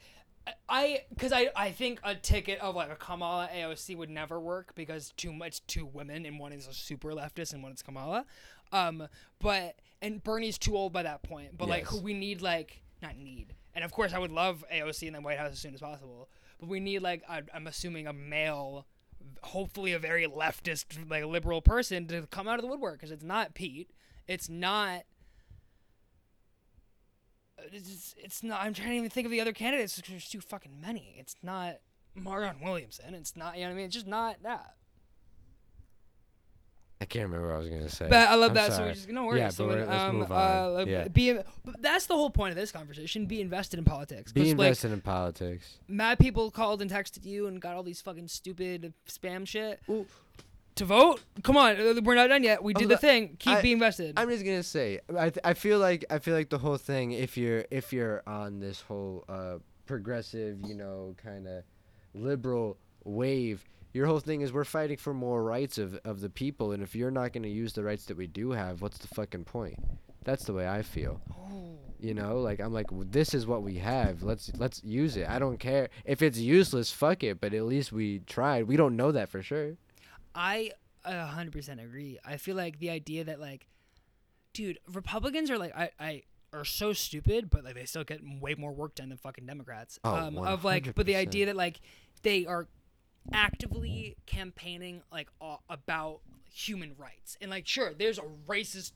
I, because I, I think a ticket of like a Kamala AOC would never work because too much two women and one is a super leftist and one is Kamala, um, but and Bernie's too old by that point. But like Yes. we need like not need, and of course I would love AOC in the White House as soon as possible. But we need like I'm assuming a male, hopefully a very leftist like liberal person to come out of the woodwork because it's not Pete, it's not uh, it's, it's not. I'm trying to even think of the other candidates because There's too fucking many. It's not Marianne Williamson. It's not. You know what I mean? It's just not that. I can't remember what I was gonna say. But I love I'm that. So sorry. we're just no worries. Yeah, so but we- we're- let's um, move uh, on. like, Yeah. be. That's the whole point of this conversation. Be invested in politics. Be 'Cause, like, invested in politics. mad people called and texted you and got all these fucking stupid spam shit to vote. Come on, uh, we're not done yet. We did the thing. Keep I- being invested. I'm just gonna say, I, th- I feel like I feel like the whole thing. If you're if you're on this whole uh, progressive, you know, kind of liberal wave, your whole thing is we're fighting for more rights of of the people, and if you're not gonna use the rights that we do have, what's the fucking point? That's the way I feel. oh. You know, like I'm like this is what we have. Let's let's use it. I don't care if it's useless. Fuck it. But at least we tried. We don't know that for sure. I a hundred percent agree. I feel like the idea that like, dude, Republicans are like I, I are so stupid, but like they still get way more work done than fucking Democrats. Oh, um, of like, but the idea that like they are actively campaigning like uh, about human rights and like sure there's a racist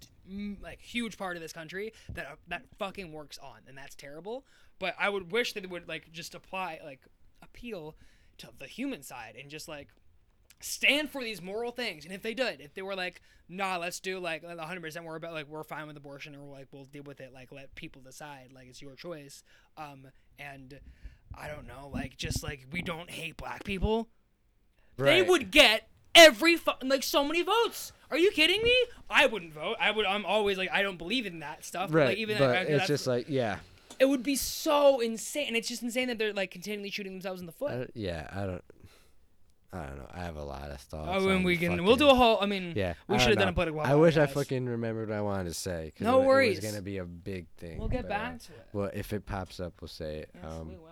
like huge part of this country that uh, that fucking works on and that's terrible but i would wish that it would like just apply like appeal to the human side and just like stand for these moral things. And if they did, if they were like, nah, let's do like 100%, we're about like, we're fine with abortion or like, we'll deal with it, like, let people decide, like, it's your choice. Um, and I don't know, like, just like we don't hate black people, they would get every fu- like so many votes. Are you kidding me? I wouldn't vote. I would. I'm always like I don't believe in that stuff. Right, Like, even but like, it's that's- just like yeah, it would be so insane. And it's just insane that they're like continually shooting themselves in the foot. don't- yeah. I don't. I don't know. I have a lot of thoughts. Oh, and we can. fucking- We'll do a whole. I mean, Yeah, we should have done a political. I wish I fucking remembered what I wanted to say. No it, worries. It was gonna be a big thing. We'll get but, uh, back to it. well, if it pops up, we'll say it. Yes, um, we will.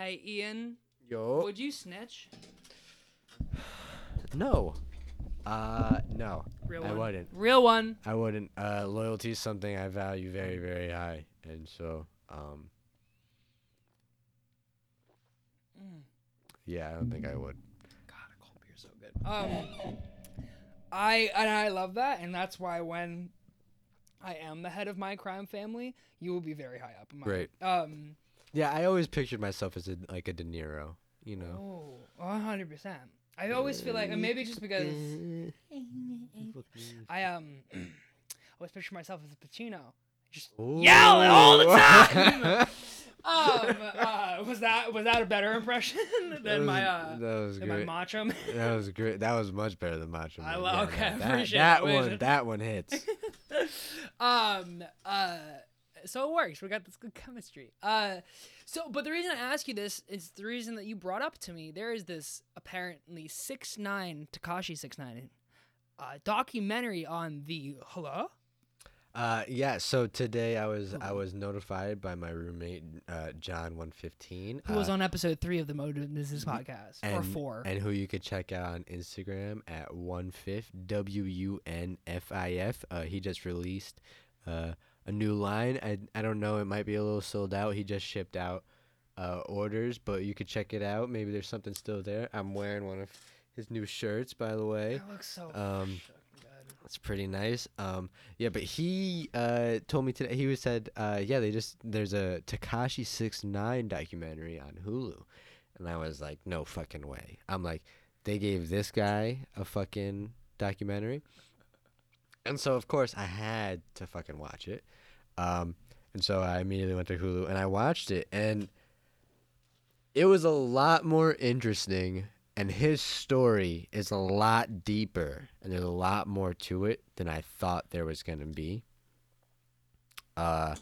Hey, Ian, yo, would you snitch? no, uh, no, Real one. I one. wouldn't. Real one. I wouldn't. Uh, loyalty is something I value very, very high, and so, um, Mm. yeah, I don't think I would. God, a cold beer's so good. Um, I and I love that, and that's why when I am the head of my crime family, you will be very high up. In my, Great. Um. Yeah, I always pictured myself as a like a De Niro, you know. Oh, Oh, one hundred percent. I always feel like, and maybe just because I um, always picture myself as a Pacino. Just yell it all the time. um, uh, was that was that a better impression than my uh, that was than my. Macho Man? That was great. That was much better than Macho I Man. lo- Yeah, okay, I that, appreciate that it. one. That one hits. um uh so it works we got this good chemistry uh so but the reason i ask you this is the reason that you brought up to me there is this apparently six nine tekashi six nine uh documentary on the Hulu Uh, yeah. So today I was I was notified by my roommate uh, John one fifteen. who was on episode three of the mode business podcast or and, four and who you could check out on Instagram at one fifth W U N F I F. Uh, he just released uh, a new line. I I don't know. It might be a little sold out. He just shipped out uh, orders, but you could check it out. Maybe there's something still there. I'm wearing one of his new shirts, by the way. that looks so Um, good. It's pretty nice. Um, yeah, but he uh told me today. He was said, uh, yeah, they just there's a Tekashi Six Nine documentary on Hulu, and I was like, no fucking way. I'm like, they gave this guy a fucking documentary, and so of course I had to fucking watch it. Um, and so I immediately went to Hulu and I watched it, and it was a lot more interesting and his story is a lot deeper and there's a lot more to it than I thought there was gonna be. Uh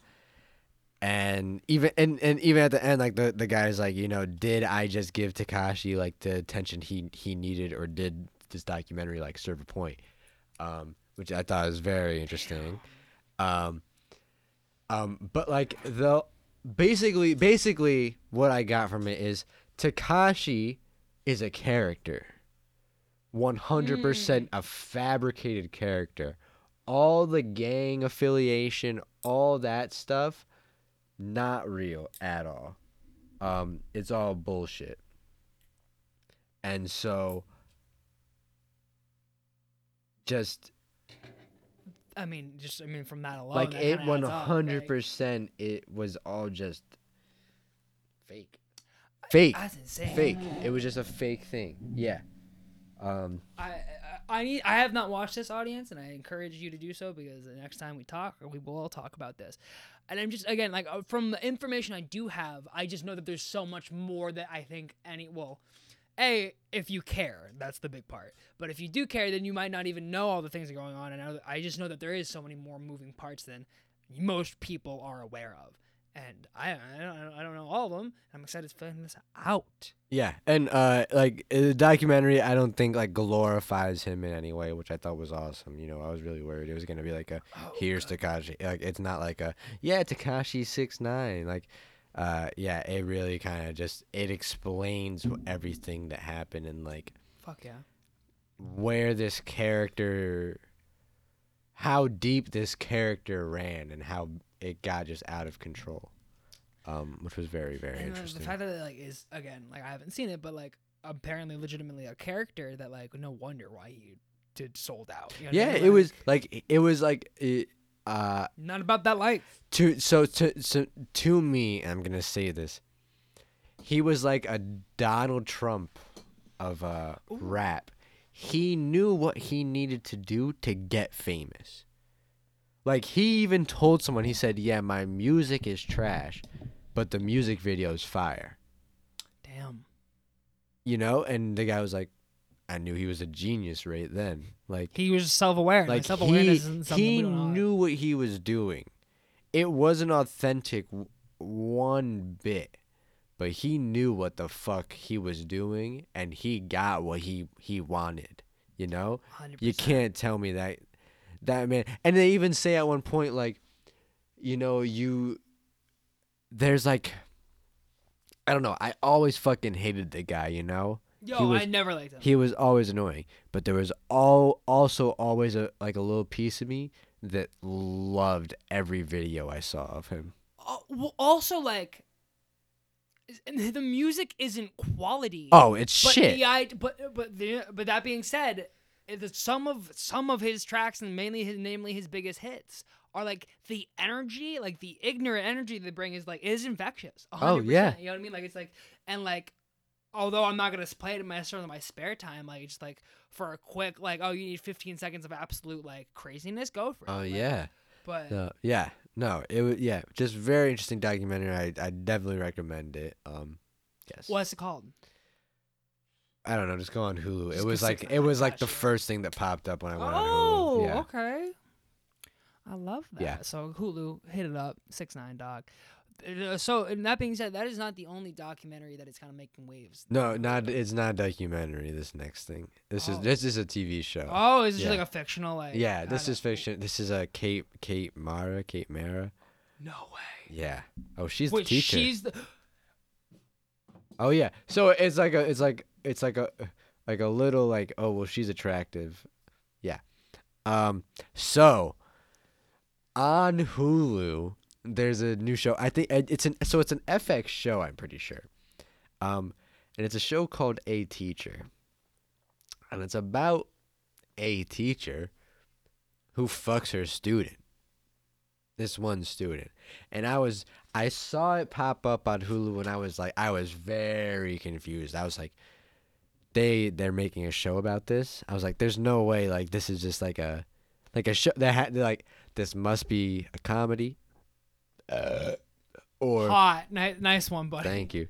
and even and, and even at the end like the, the guy's like, you know, did I just give Tekashi like the attention he he needed or did this documentary like serve a point? Um which I thought was very interesting. Um um but like the basically basically what I got from it is Tekashi is a character. 100% a fabricated character. All the gang affiliation, all that stuff, not real at all. Um, it's all bullshit. And so, just i mean just i mean from that alone like that it, adds up, 100%, it was all just fake. Fake. that's insane fake. It was just a fake thing. Yeah. Um. I, I I need I have not watched this audience and I encourage you to do so because the next time we talk we will all talk about this. And I'm just again like uh, from the information I do have, I just know that there's so much more that I think any well a if you care, that's the big part. But if you do care, then you might not even know all the things that are going on and I, just know that there is so many more moving parts than most people are aware of. And I I don't, I don't know all of them. I'm excited to find this out. Yeah, and uh, like the documentary, I don't think like glorifies him in any way, which I thought was awesome. You know, I was really worried it was gonna be like a Oh, here's Tekashi. Like it's not like a yeah Tekashi six nine. Like, uh, yeah, it really kind of just it explains everything that happened and like Fuck yeah. where this character, how deep this character ran and how it got just out of control. Um, which was very very And interesting. The fact that it like is again like I haven't seen it, but like apparently legitimately a character that like no wonder why he did sold out. You know what I Yeah, mean? it was like it was like it, uh not about that life. to so to so to me. I'm gonna say this. He was like a Donald Trump of uh, rap. He knew what he needed to do to get famous. Like he even told someone, he said, "Yeah, my music is trash, but the music video is fire." Damn. You know, and the guy was like, "I knew he was a genius right then." Like He was self-aware. Like, like self-awareness he, isn't something we he knew what he was doing it wasn't authentic one bit but he knew what the fuck he was doing and he got what he he wanted you know 100%. you can't tell me that that man and they even say at one point like you know you there's like i don't know i always fucking hated the guy you know Yo, was- I never liked him. he was always annoying but there was all also always a like a little piece of me that loved every video i saw of him Al- well, also, like, the music isn't quality. oh it's but shit The, but but the, but that being said, eh, the, some of some of his tracks and mainly his namely his biggest hits are like the energy, like the ignorant energy they bring is like is infectious. Oh, 100%, yeah. you know what I mean? Like it's like and like. Although I'm not gonna play it in my sort my spare time, like just like for a quick, like oh you need 15 seconds of absolute like craziness, go for it. oh Like, yeah but no, yeah no it was yeah just very interesting documentary i, I definitely recommend it um yes what's it called? i don't know just go on hulu Just it was like it was like the first thing that popped up when i went Oh, on hulu yeah okay. I love that. Yeah. So Hulu, hit it up, six nine dog. Uh, So, and that being said, that is not the only documentary that is kind of making waves. no not it's not a documentary this next thing this is Oh. this is a tv show Oh, is it Yeah. just like a fictional like? yeah this is fiction this is a kate kate mara kate mara No way. yeah oh she's Wait, the teacher she's the. Oh yeah. So it's like a it's like it's like a like a little like oh well she's attractive. Yeah. Um so on Hulu there's a new show. I think it's an so it's an FX show, I'm pretty sure. Um and it's a show called A Teacher. And it's about a teacher who fucks her student. This one student. And I was I saw it pop up on Hulu and I was like I was very confused. I was like they they're making a show about this. I was like there's no way like this is just like a like a show that had like this must be a comedy. Uh, or Hot, Ni- nice one, buddy. Thank you.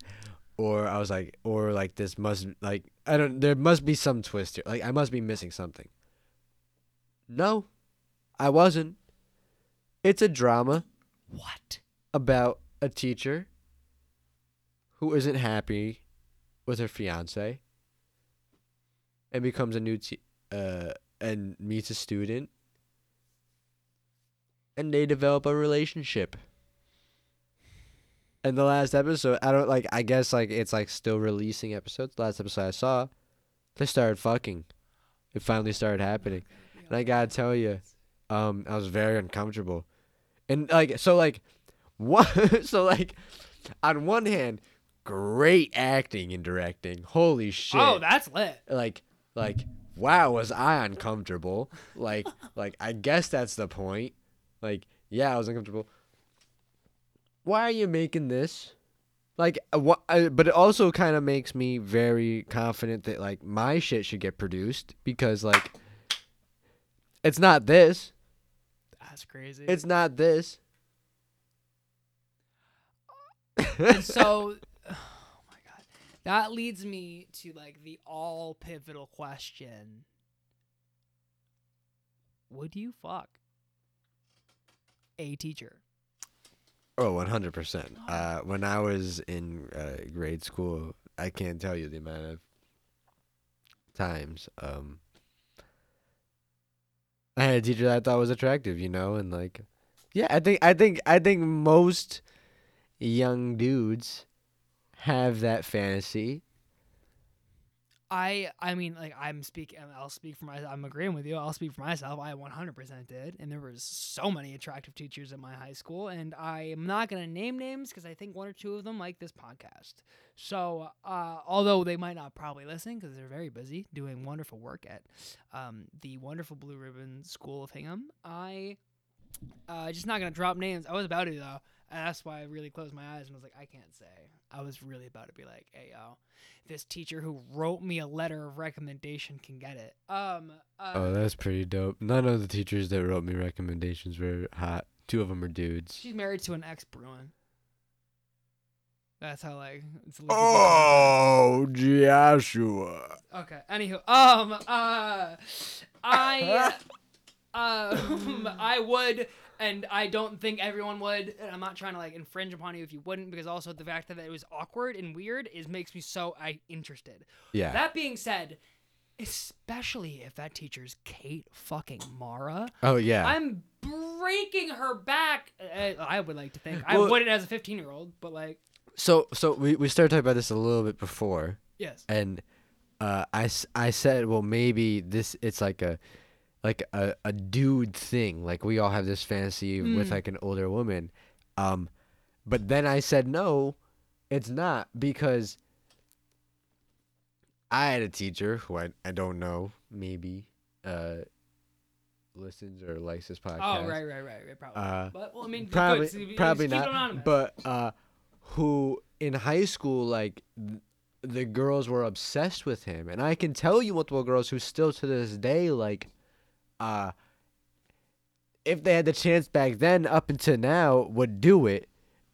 Or I was like, or like this must like I don't. There must be some twist here. Like I must be missing something. No, I wasn't. It's a drama What? about a teacher who isn't happy with her fiance and becomes a new te- uh and meets a student and they develop a relationship. And the last episode, I don't like I guess like it's like still releasing episodes. The last episode I saw, they started fucking. It finally started happening. And I gotta tell you, um, I was very uncomfortable. And like so like what so like on one hand, great acting and directing. Holy shit. Oh, that's lit. like like wow, was I uncomfortable? Like like I guess that's the point. Like yeah, I was uncomfortable. Why are you making this? Like uh, what? I, but it also kind of makes me very confident that like my shit should get produced because like it's not this. That's crazy. It's not this. And so, oh my god, that leads me to like the all pivotal question: Would you fuck a teacher? Oh, 100%. Uh, when I was in uh, grade school, I can't tell you the amount of times um, I had a teacher that I thought was attractive, you know, and like, yeah, I think, I think, I think most young dudes have that fantasy. I I mean like I'm speaking I'll speak for my I'm agreeing with you. I'll speak for myself. I 100% did and there was so many attractive teachers at my high school and I am not going to name names cuz I think one or two of them like this podcast. So, uh, although they might not probably listen cuz they're very busy doing wonderful work at um, the wonderful Blue Ribbon School of Hingham, I uh, just not going to drop names. I was about to though. And that's why I really closed my eyes and was like, I can't say. I was really about to be like, hey yo, this teacher who wrote me a letter of recommendation can get it. Um. Uh, Oh, that's pretty dope. None of the teachers that wrote me recommendations were hot. Two of them are dudes. she's married to an ex Bruin. That's how like it's. low-key Oh, Joshua. Okay. Anywho, um, uh, I, um, I would, and I don't think everyone would. And I'm not trying to like infringe upon you if you wouldn't, because also the fact that it was awkward and weird is makes me so I interested. Yeah. That being said, especially if that teacher's Kate fucking Mara, oh yeah. I'm breaking her back. Uh, I would like to think I wouldn't as a 15 year old, but like, so so we we started talking about this a little bit before, yes. and uh, I I said, well, maybe this it's like a like a, a dude thing. Like we all have this fantasy with Mm. like an older woman. Um, but then I said no, it's not because I had a teacher who I, I don't know maybe uh listens or likes this podcast. Oh right, right, right, right. Probably. Uh, but well, I mean, probably good, so you- probably not but uh who in high school like th- the girls were obsessed with him and i can tell you multiple girls who still to this day like uh if they had the chance back then up until now would do it.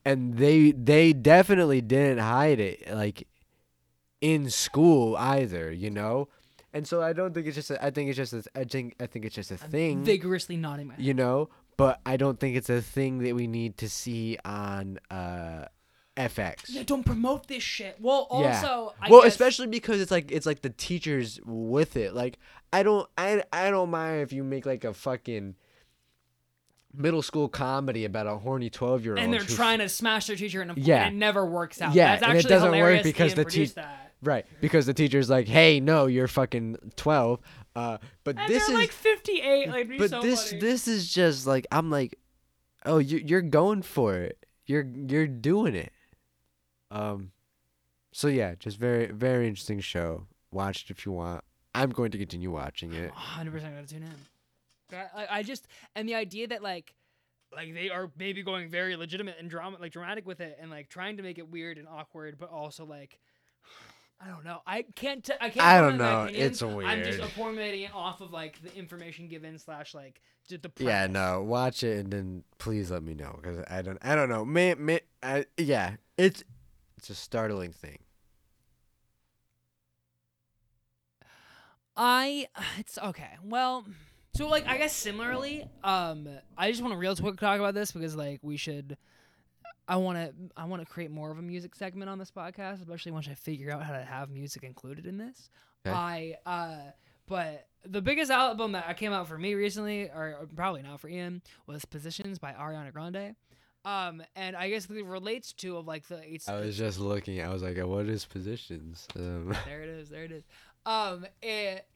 And they they definitely didn't hide it like in school either you know? And so i don't think it's just a, i think it's just a, i think i think it's just a I'm thing vigorously nodding my head. you know? But i don't think it's a thing that we need to see on uh fx Yeah, don't promote this shit. Well, Yeah. also, I well guess, especially because it's like it's like the teachers with it like i don't i i don't mind if you make like a fucking middle school comedy about a horny 12 year old and they're trying to smash their teacher, and, Yeah. it never works out. Yeah, and it doesn't work because the produced teach- that. right because the teacher's like hey no you're fucking 12 uh but And this is like 58. Like, but so this funny. this is just like I'm like, oh, you you're going for it. You're you're doing it. Um, so yeah, just very very interesting show. Watch it if you want. I'm going to continue watching it. 100 percent gotta tune in. I, I- just and the idea that like like they are maybe going very legitimate and drama like dramatic with it and like trying to make it weird and awkward, but also like I don't know. I can't. T- I can't. I don't know. It's I'm just weird. formulating it off of like the information given slash like the Yeah, no, watch it and then please let me know because I don't I don't know. May, may, I, yeah, it's it's a startling thing. I it's okay. Well, so like I guess similarly, um, I just want to real quick talk about this because like we should. I want to I want to create more of a music segment on this podcast, especially once I figure out how to have music included in this. Okay. I uh, but the biggest album that came out for me recently, or or probably not for Ian, was "Positions" by Ariana Grande. Um, and I guess it relates to of like the eight. I was just looking. I was like, what is positions? Um, there it is. There it is. Um, it,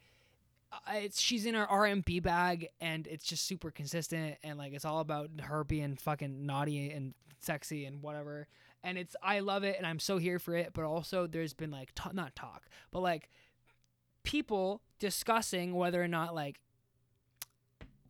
uh, it's she's in her R&B bag, and it's just super consistent, and like it's all about her being fucking naughty and sexy and whatever. And it's I love it, and I'm so here for it. But also, there's been like ta- not talk, but like people discussing whether or not like.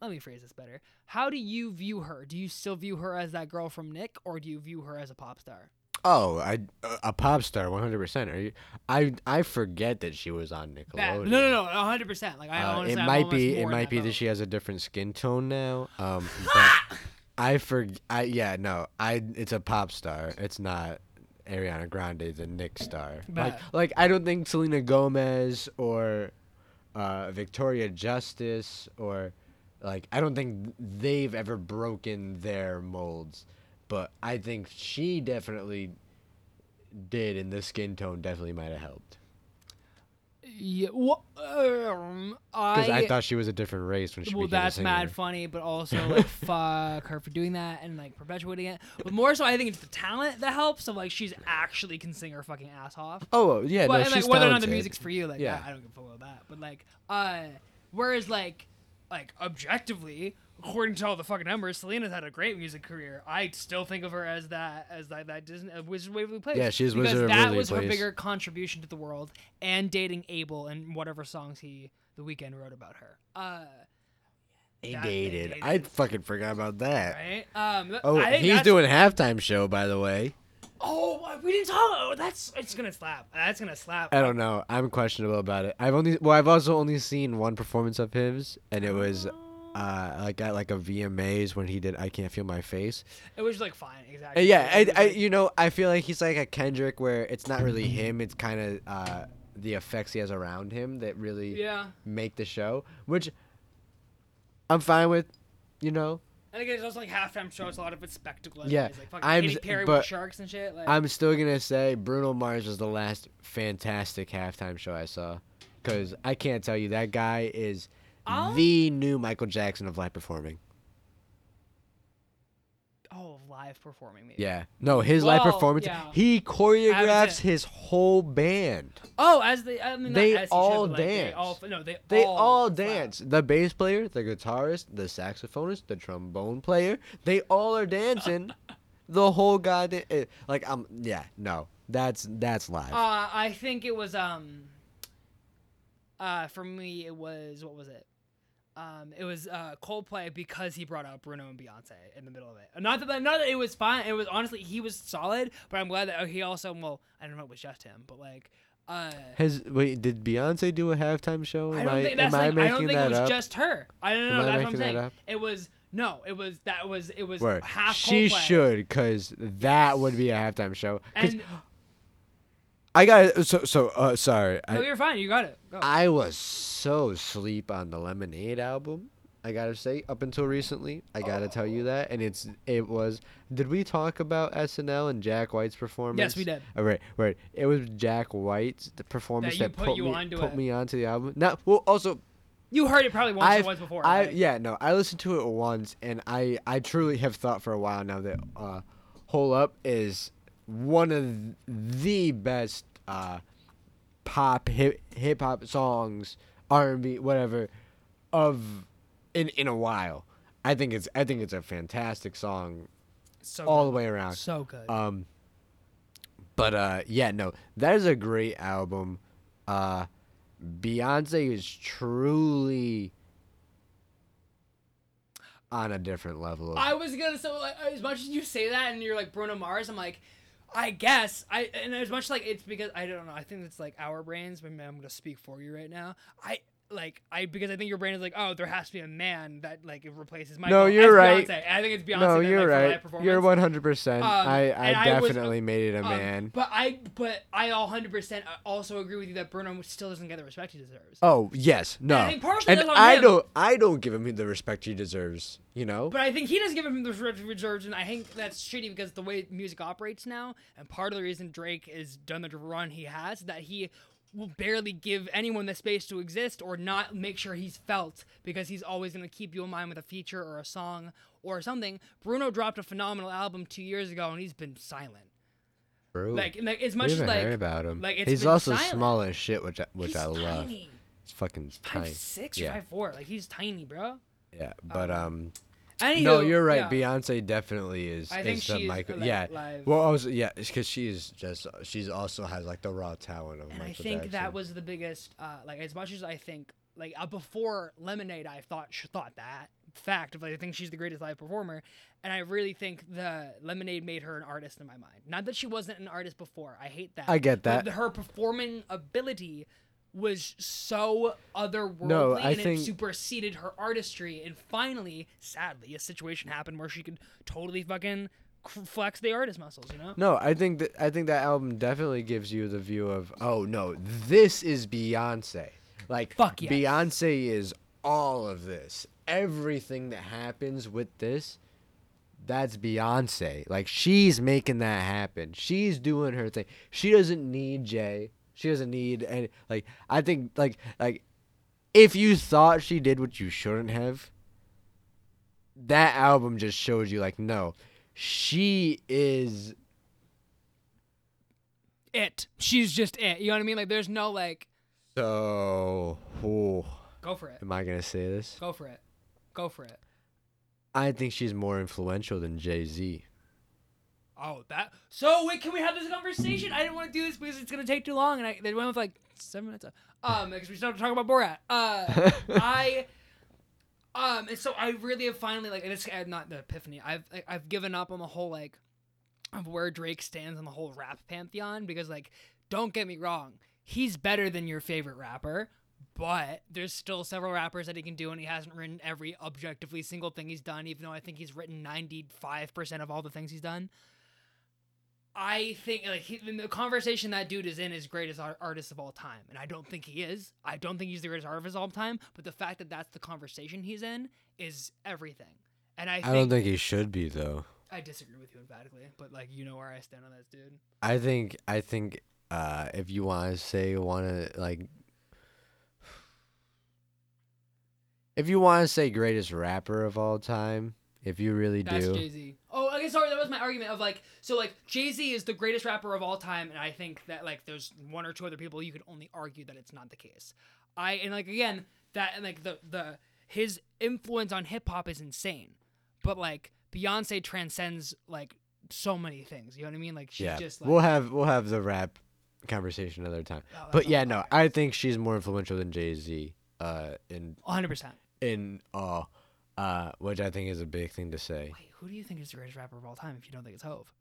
Let me phrase this better. How do you view her? Do you still view her as that girl from Nick, or do you view her as a pop star? Oh, I a pop star, one hundred percent. Are you? I I forget that she was on Nickelodeon. Bad. No, no, no, hundred percent. Like I Uh, honestly, it might be it might be boat. that she has a different skin tone now. Um, but I for I yeah no I it's a pop star. It's not Ariana Grande, the Nick star. Like like I don't think Selena Gomez or uh, Victoria Justice or like I don't think they've ever broken their molds. But I think she definitely did, and the skin tone definitely might have helped. Yeah, well, um, Because I, I, thought she was a different race when she well, became that's mad funny, but also like fuck her for doing that and like perpetuating it. But more so, I think it's the talent that helps. So like, she's actually can sing her fucking ass off. Oh yeah, but no, and, she's like whether or not the music's for you, like Yeah. I, I don't give a fuck about that. But like, uh, whereas like, like objectively, according to all the fucking numbers, Selena's had a great music career. I still think of her as that as that that Disney uh, Wizard of Waverly Place. Yeah, she is because Wizard of that Waverly was her bigger contribution to the world and dating Abel and whatever songs he the Weeknd wrote about her. Uh, He That- dated. I fucking forgot about that. right? Um, Oh, he's doing halftime show, by the way. Oh, we didn't talk. Oh, that's it's gonna slap. That's gonna slap. I don't know. I'm questionable about it. I've only well, I've also only seen one performance of his, and it was uh like at like a VMAs when he did "I Can't Feel My Face." It was like fine, exactly. yeah, I, I you know I feel like he's like a Kendrick where it's not really him. It's kind of uh the effects he has around him that really yeah. make the show, which I'm fine with. You know, And again, it's also like halftime show. It's a lot of it's spectacle. Yeah, like fucking I'm Katy s- Perry but with sharks and shit. Like, I'm still gonna say Bruno Mars was the last fantastic halftime show I saw, because I can't tell you that guy is I'll- the new Michael Jackson of live performing. oh, live performing maybe. Yeah, no, his live Well, performance. yeah. He choreographs say- his whole band. Oh, as they, I mean, not They as he should, all but, like, They dance. all, no, they, They all, all flap. dance. The bass player, the guitarist, the saxophonist, the trombone player. They all are dancing. the whole goddamn eh, like um yeah no that's that's live. Uh, I think it was um. Uh, for me, it was what was it? Um, it was uh Coldplay because he brought out Bruno and Beyonce in the middle of it. Not that not that it was fine. It was honestly he was solid, but I'm glad that oh, he also well I don't know if it was just him, but like uh. Has wait did Beyonce do a halftime show? I Am don't I, think that's am I like, making I don't think it was up? just her. I don't Am know. I That's what I'm that saying. up? It was no. It was that was it was Word. half. She Coldplay. should, cause that would be a halftime show. And I got so so. Uh, sorry, no, I you're fine. You got it. Go. I was so sleep on the Lemonade album. I gotta say, up until recently, I gotta tell you that, and it's it was. Did we talk about SNL and Jack White's performance? yes, we did. Oh, right, right. It was Jack White's the performance you that, put put, you me onto put it. me onto the album. Not well. Also, You heard it probably once I've- once before. I right? yeah no. I listened to it once, and I I truly have thought for a while now that uh, "Hold Up" is one of the best uh, pop hip hip hop songs, R and B, whatever, of in in a while. I think it's I think it's a fantastic song so all good. the way around. So good. Um, but uh, yeah, no, that is a great album. Uh, Beyonce is truly on a different level. I was gonna say like as much as you say that and you're like Bruno Mars, I'm like, I guess I and as much like it's because I don't know. I think it's like our brains. Maybe I'm gonna speak for you right now. I like I because I think your brain is like, oh, there has to be a man that like replaces Michael. No, you're right. Beyonce. I think it's Beyonce. no, you're like, right. You're 100. percent Um, I I and I was, definitely made it a Um, man. But I but I 100 percent also agree with you that Bruno still doesn't get the respect he deserves. Oh yes, no, I think partially and that's on I don't I don't give him the respect he deserves. You know. But I think he doesn't give him the respect he deserves, and I think that's shitty because the way music operates now, and part of the reason Drake has done the run he has, that he will barely give anyone the space to exist or not make sure he's felt because he's always going to keep you in mind with a feature or a song or something. Bruno dropped a phenomenal album two years ago, and he's been silent. Like, like as we much as haven't like heard about him. like, it's he's also silent. small as shit, which I, which he's I love. tiny. It's fucking Five tiny. six Yeah. or five four. Like he's tiny, bro. Yeah, but um, Anywho, no, you're right. yeah. Beyonce definitely is. I think is the she's, Michael. like, yeah. live. Well, also yeah, because she's just she's also has like the raw talent of and Michael I think Jackson. that was the biggest. Uh, like as much as I think, like uh, before Lemonade, I thought sh- thought that fact of like, I think she's the greatest live performer, and I really think the Lemonade made her an artist in my mind. Not that she wasn't an artist before. I hate that. I get but that. her performing ability was so otherworldly No, I and think- it superseded her artistry and finally sadly a situation happened where she could totally fucking flex the artist muscles you know No, I think that I think that album definitely gives you the view of oh no, this is Beyonce. Like Fuck yes. Beyonce is all of this. Everything that happens with this, that's Beyonce. Like she's making that happen. She's doing her thing. She doesn't need Jay. She doesn't need any like I think like like if you thought she did what you shouldn't have, that album just shows you like no. She is it she's just it you know what i mean like there's no like so ooh, go for it am I gonna say this? go for it go for it I think she's more influential than Jay Z. oh that so wait can we have this conversation i didn't want to do this because it's gonna take too long and i they went with like seven minutes um because we started talking about borat uh I Um, and so I really have finally like it's not the epiphany. I've like, I've given up on the whole like of where Drake stands on the whole rap pantheon because like don't get me wrong, he's better than your favorite rapper, but there's still several rappers that he can do and he hasn't written every objectively single thing he's done even though I think he's written 95% of all the things he's done. I think like he, the conversation that dude is in is greatest art- artist of all time, and I don't think he is. I don't think he's the greatest artist of all time. But the fact that that's the conversation he's in is everything. And I, I think, don't think he should be though. I disagree with you emphatically, but like you know where I stand on this, dude. I think I think uh, if you want to say want to like if you want to say greatest rapper of all time, if you really That's do, Jay Z. Oh, okay. Sorry, that was my argument of like, so like Jay Z is the greatest rapper of all time, and I think that like there's one or two other people you could only argue that it's not the case. I and like again that and like the the his influence on hip hop is insane, but like Beyonce transcends like so many things. You know what I mean? Like she's yeah, just like we'll have we'll have the rap conversation another time. Oh, But yeah, no. I think she's more influential than Jay Z. Uh, in 100. percent in uh, uh, which I think is a big thing to say. Wait, who do you think is the greatest rapper of all time? If you don't think it's Hove,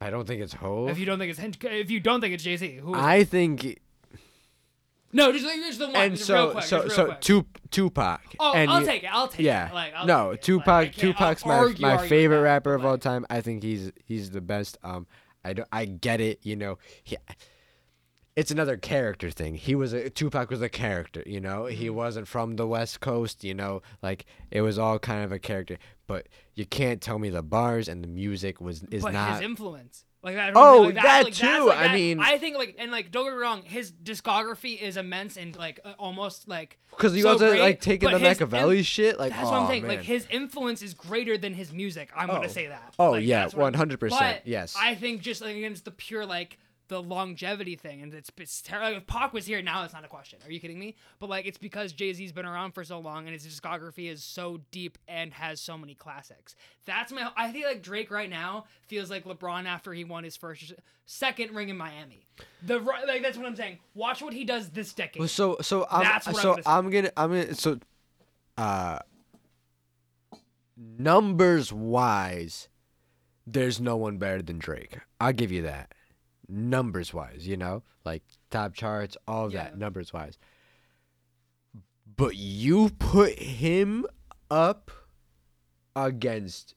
I don't think it's Hove. if you don't think it's Hen- if you don't think it's Jay Z, who? Is I think, no, just, just the one. and just real so quick, so so quick. Tup- Tupac. Oh, and I'll you- take it. I'll take yeah. it. Like, I'll no, take. Tupac. Like, Tupac's I'll my argue- my argue favorite rapper of all time. I think he's he's the best. Um, I don't, I get it. You know, he, it's another character thing. He was a Tupac was a character. You know, he Mhm. wasn't from the West Coast. You know, like it was all kind of a character. But you can't tell me the bars and the music was is but not. his influence. Like don't Oh, like, that like, too, like, I that- mean- I think like and like don't get me wrong, his discography is immense and like uh, almost like Because you so also great, like taking the Machiavelli shit. Like, that's oh, what I'm saying. man. Like his influence is greater than his music. I'm Oh. gonna say that. Oh, yeah, what I'm- 100%, yes. I think just like against the pure like the longevity thing, and it's it's terrible. Like, if Pac was here now, it's not a question. Are you kidding me? But like it's because Jay Z's been around for so long, and his discography is so deep and has so many classics. That's my. I think like Drake right now feels like LeBron after he won his first, second ring in Miami. The like that's what I'm saying. Watch what he does this decade. Well, so so I'm That's what I'm gonna. I'm gonna I'm gonna so uh numbers wise, there's no one better than Drake. I'll give you that. Numbers wise, you know, like top charts, all Yeah. that numbers wise. But you put him up against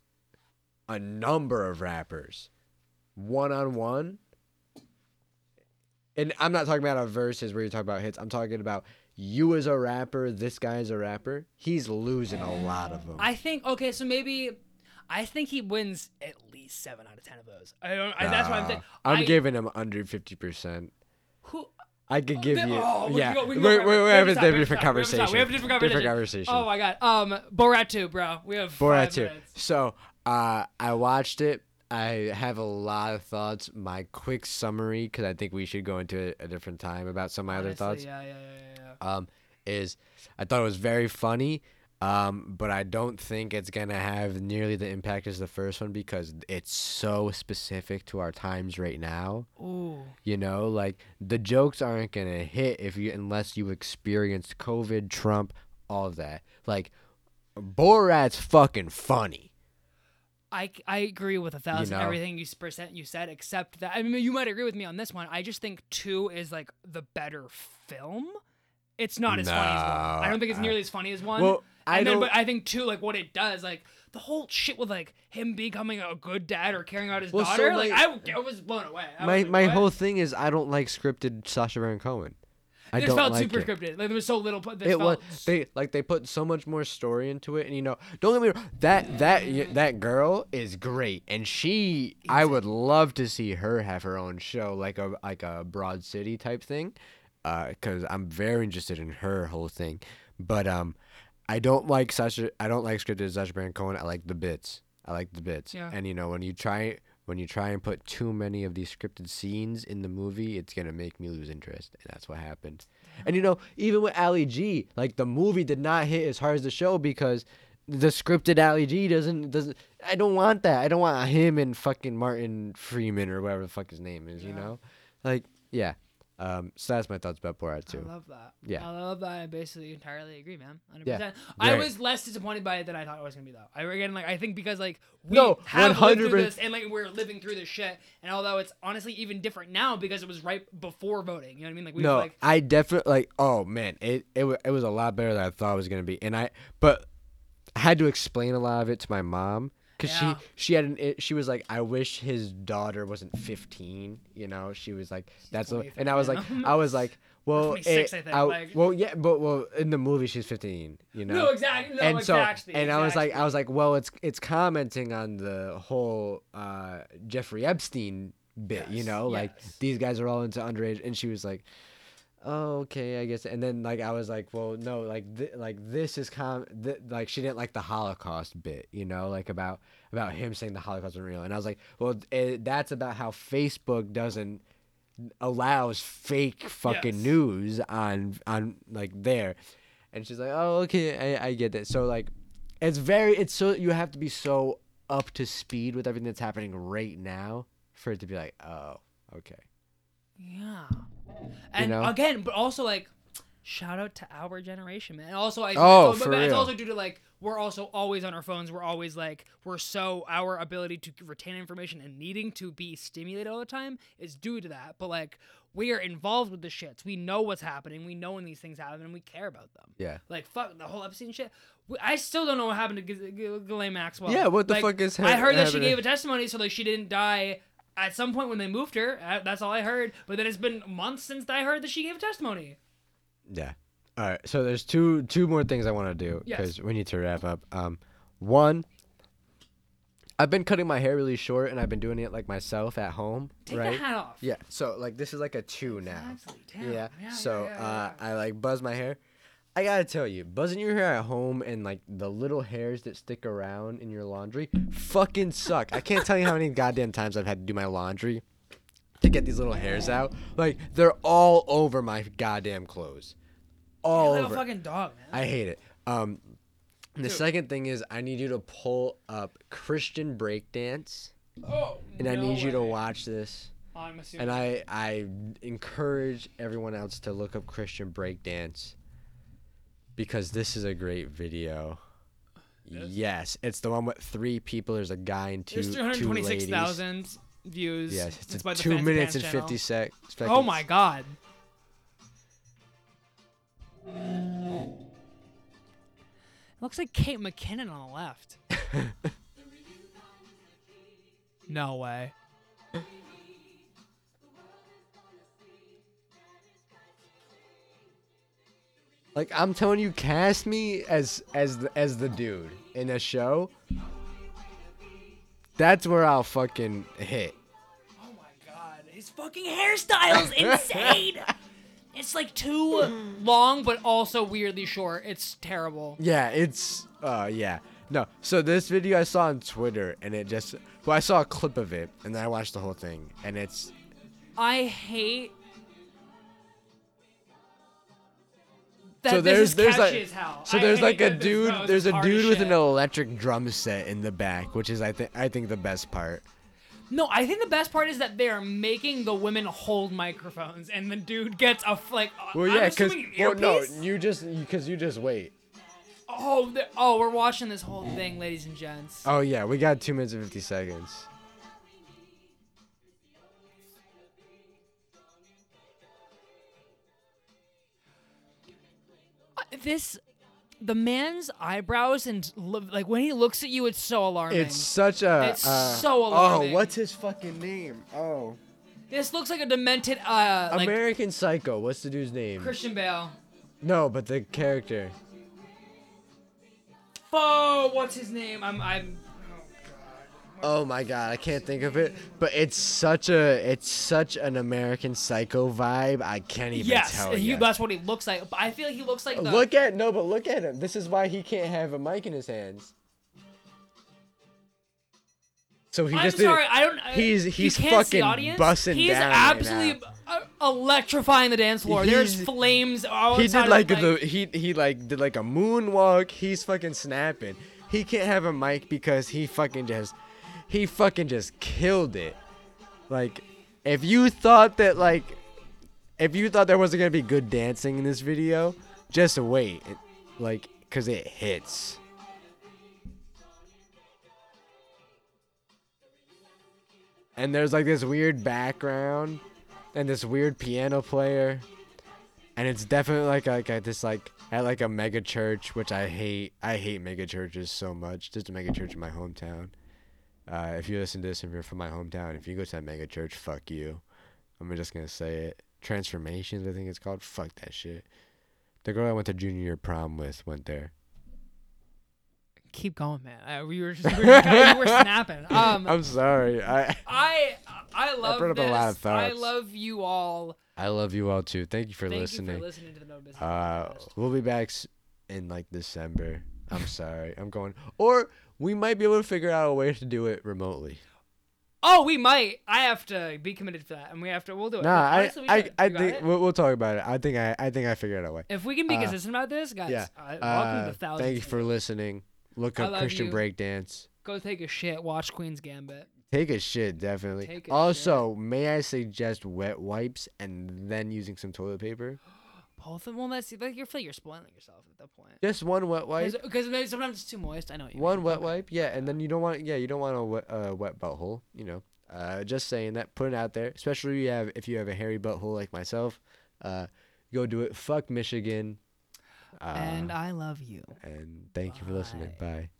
a number of rappers, one on one. And I'm not talking about a verses where you talk about hits. I'm talking about you as a rapper, this guy guy's a rapper. He's losing a lot of them. I think okay, so maybe I think he wins at least seven out of ten of those. I don't. I, that's what I'm saying. I'm I- giving him under 50%. Who? I could give you. oh, yeah. we have a stop, we have to different stop, we have conversation. We have a different Different conversation. conversation. Oh my god. Um, Borat two, bro. We have Borat five 2. minutes. So, uh, I watched it. I have a lot of thoughts. My quick summary, because I think we should go into a, a different time about some of my other thoughts. Yeah, yeah, yeah, yeah. um, is I thought it was very funny, um, but I don't think it's gonna have nearly the impact as the first one because it's so specific to our times right now. Ooh. You know, like the jokes aren't gonna hit if you unless you experienced COVID, Trump, all of that. Like Borat's fucking funny. I, I agree with a thousand know? everything you percent you said except that I mean you might agree with me on this one. I just think two is like the better film. It's not as funny as one. I don't think it's No, nearly as funny as one. Well, I and don't. but I think too, like what it does, like the whole shit with like him becoming a good dad or carrying out his Well, so daughter. like I, I, was blown away. I my like, my what? whole thing is I don't like scripted Sacha Baron Cohen. I It don't felt like super it. scripted. Like there was so little. It it was felt, they like they put so much more story into it and you know don't get me wrong that that that girl is great and she i would love to see her have her own show like a like a broad city type thing uh because i'm very interested in her whole thing but um i don't like such I don't like scripted Sacha Baron Cohen i like the bits i like the bits Yeah. and you know when you try when you try and put too many of these scripted scenes in the movie, it's gonna make me lose interest, and that's what happened. And you know, even with Ali G, like the movie did not hit as hard as the show because the scripted Ali G doesn't doesn't. I don't want that. I don't want him and fucking Martin Freeman or whatever the fuck his name is. You know, like yeah. Um, so that's my thoughts about Borat too. I love that. Yeah. I love that. I basically entirely agree, man. 100%. Yeah. I was less disappointed by it than I thought it was gonna be though. I again like I think because like we No, have lived through this and like we're living through this shit, and although it's honestly even different now because it was right before voting. You know what I mean? Like we no, like I definitely like. Oh man, it it it was a lot better than I thought it was gonna be, and I but I had to explain a lot of it to my mom because Yeah. she she had an it, she was like, I wish his daughter wasn't 15. You know, she was like, that's what, and I was like. I was like, well, 26, it- I think, I- like- well, yeah, but well, in the movie she's 15. You know, no exactly no and so exactly and I was like. I was like well it's it's commenting on the whole uh Jeffrey Epstein bit you Yes, know like these guys are all into underage and she was like oh okay I guess and then like I was like well no like th- like this is com th- like she didn't like the Holocaust bit you know like about about him saying the Holocaust wasn't real and I was like well it, that's about how Facebook doesn't allows fake fucking Yes. news on on like there and she's like oh okay I, I get that so like it's very it's so you have to be so up to speed with everything that's happening right now for it to be like oh okay Yeah. And know? again, but also like shout out to our generation, man. And also I Oh, it's, for but it's also due to like we're also always on our phones. We're always like we're so our ability to retain information and needing to be stimulated all the time is due to that. But like we are involved with the shits. We know what's happening. We know when these things happen and we care about them. yeah Like fuck the whole Epstein shit. I still don't know what happened to Ghislaine Maxwell. Yeah, what the Like, fuck is happening? I heard that she gave a testimony, so like she didn't die at some point when they moved her. Uh, That's all I heard. But then it's been months since I heard that she gave a testimony. yeah all right so there's two two more things I want to do Yes. because we need to wrap up um one I've been cutting my hair really short and I've been doing it like myself at home Take right the hat off. yeah so like this is like a two now Exactly. Yeah. yeah so yeah, yeah, uh. I like buzz my hair. I gotta tell you, buzzing your hair at home and like the little hairs that stick around in your laundry fucking suck. I can't tell you how many goddamn times I've had to do my laundry to get these little hairs out. Like they're all over my goddamn clothes. All You're like over. a fucking dog, man. I hate it. Um, the Dude. second thing is I need you to pull up Christian breakdance, oh. and I no need you to way. watch this. I'm assuming. And I I encourage everyone else to look up Christian breakdance because this is a great video. This? Yes, it's the one with three people. There's a guy and two There's two 326,000 views. Yes, it's, It's by two Fancy minutes Pants and channel. fifty sec- oh seconds. Oh my god. Looks like Kate McKinnon on the left. no way. Like I'm telling you, cast me as as the, as the dude in a show. That's where I'll fucking hit. Oh my god. His fucking hairstyle's insane. it's like too long but also weirdly short. It's terrible. Yeah, it's uh yeah. No. So this video I saw on Twitter and it just well I saw a clip of it and then I watched the whole thing and it's I hate that so there's is there's like so I there's like a dude there's a dude with shit. an electric drum set in the back, which is I think I think the best part. No, I think the best part is that they are making the women hold microphones, and the dude gets a like. Well I'm yeah, assuming well no, you just cuz you just wait. Oh, oh, we're watching this whole thing, ladies and gents. Oh yeah, we got 2 minutes and 50 seconds. This, the man's eyebrows and lo- like when he looks at you, it's so alarming. It's such a It's uh, so alarming. Oh, what's his fucking name? Oh. this looks like a demented, uh, like American Psycho. What's the dude's name? Christian Bale. No, but the character. Oh, what's his name? I'm, I'm. Oh my god, I can't think of it. But it's such a it's such an American Psycho vibe. I can't even Yes, tell you. that's what he looks like. But I feel like he looks like the. Look at no, but look at him. This is why he can't have a mic in his hands. So he I'm just sorry. I don't. I- he's- he's fucking bussing He's down right absolutely uh, electrifying the dance floor. There's He's- flames. All He did like the he he like did like a moonwalk. He's fucking snapping. He can't have a mic because he fucking just he fucking just killed it. Like if you thought that like if you thought there wasn't gonna be good dancing in this video, just wait. It, like, cause it hits. And there's like this weird background, and this weird piano player, and it's definitely like like a, this like at like a mega church, which I hate. I hate mega churches so much. Just a mega church in my hometown. Uh, if you listen to this and you're from my hometown, if you go to that mega church, fuck you. I'm just gonna say it. Transformations, I think it's called. Fuck that shit. The girl I went to junior year prom with went there. Keep going, man. Uh, we were just we were, just, we were snapping. Um, I'm sorry. I I I love brought up a this. lot of thoughts. I love you all. I love you all too. Thank you for Thank listening. you for listening to the No Business Uh, we'll be back in like December. I'm sorry. I'm going. Or we might be able to figure out a way to do it remotely. Oh, we might. I have to be committed for that, and we have to. We'll do it. Nah, I, Honestly, I, should. I think we'll, we'll talk about it. I think I, I think I figured out a way. if we can be uh, consistent about this, guys. yeah. Uh, welcome Uh, to the thousand. thank you for listening. Look up Christian you. breakdance. Go take a shit. Watch Queen's Gambit. Take a shit, definitely. Take a also, may I suggest wet wipes and then using some toilet paper? Them. Well, that's like you're you're spoiling yourself at that point. Just one wet wipe. Because maybe sometimes it's too moist. I know what you. One mean. wet wipe, yeah, and then you don't want, yeah, you don't want a wet, uh, wet butthole, you know. Uh, just saying that, put it out there. Especially if you have, if you have a hairy butthole like myself, uh, go do it. Fuck Michigan. Uh, And I love you. and thank you for listening. Bye.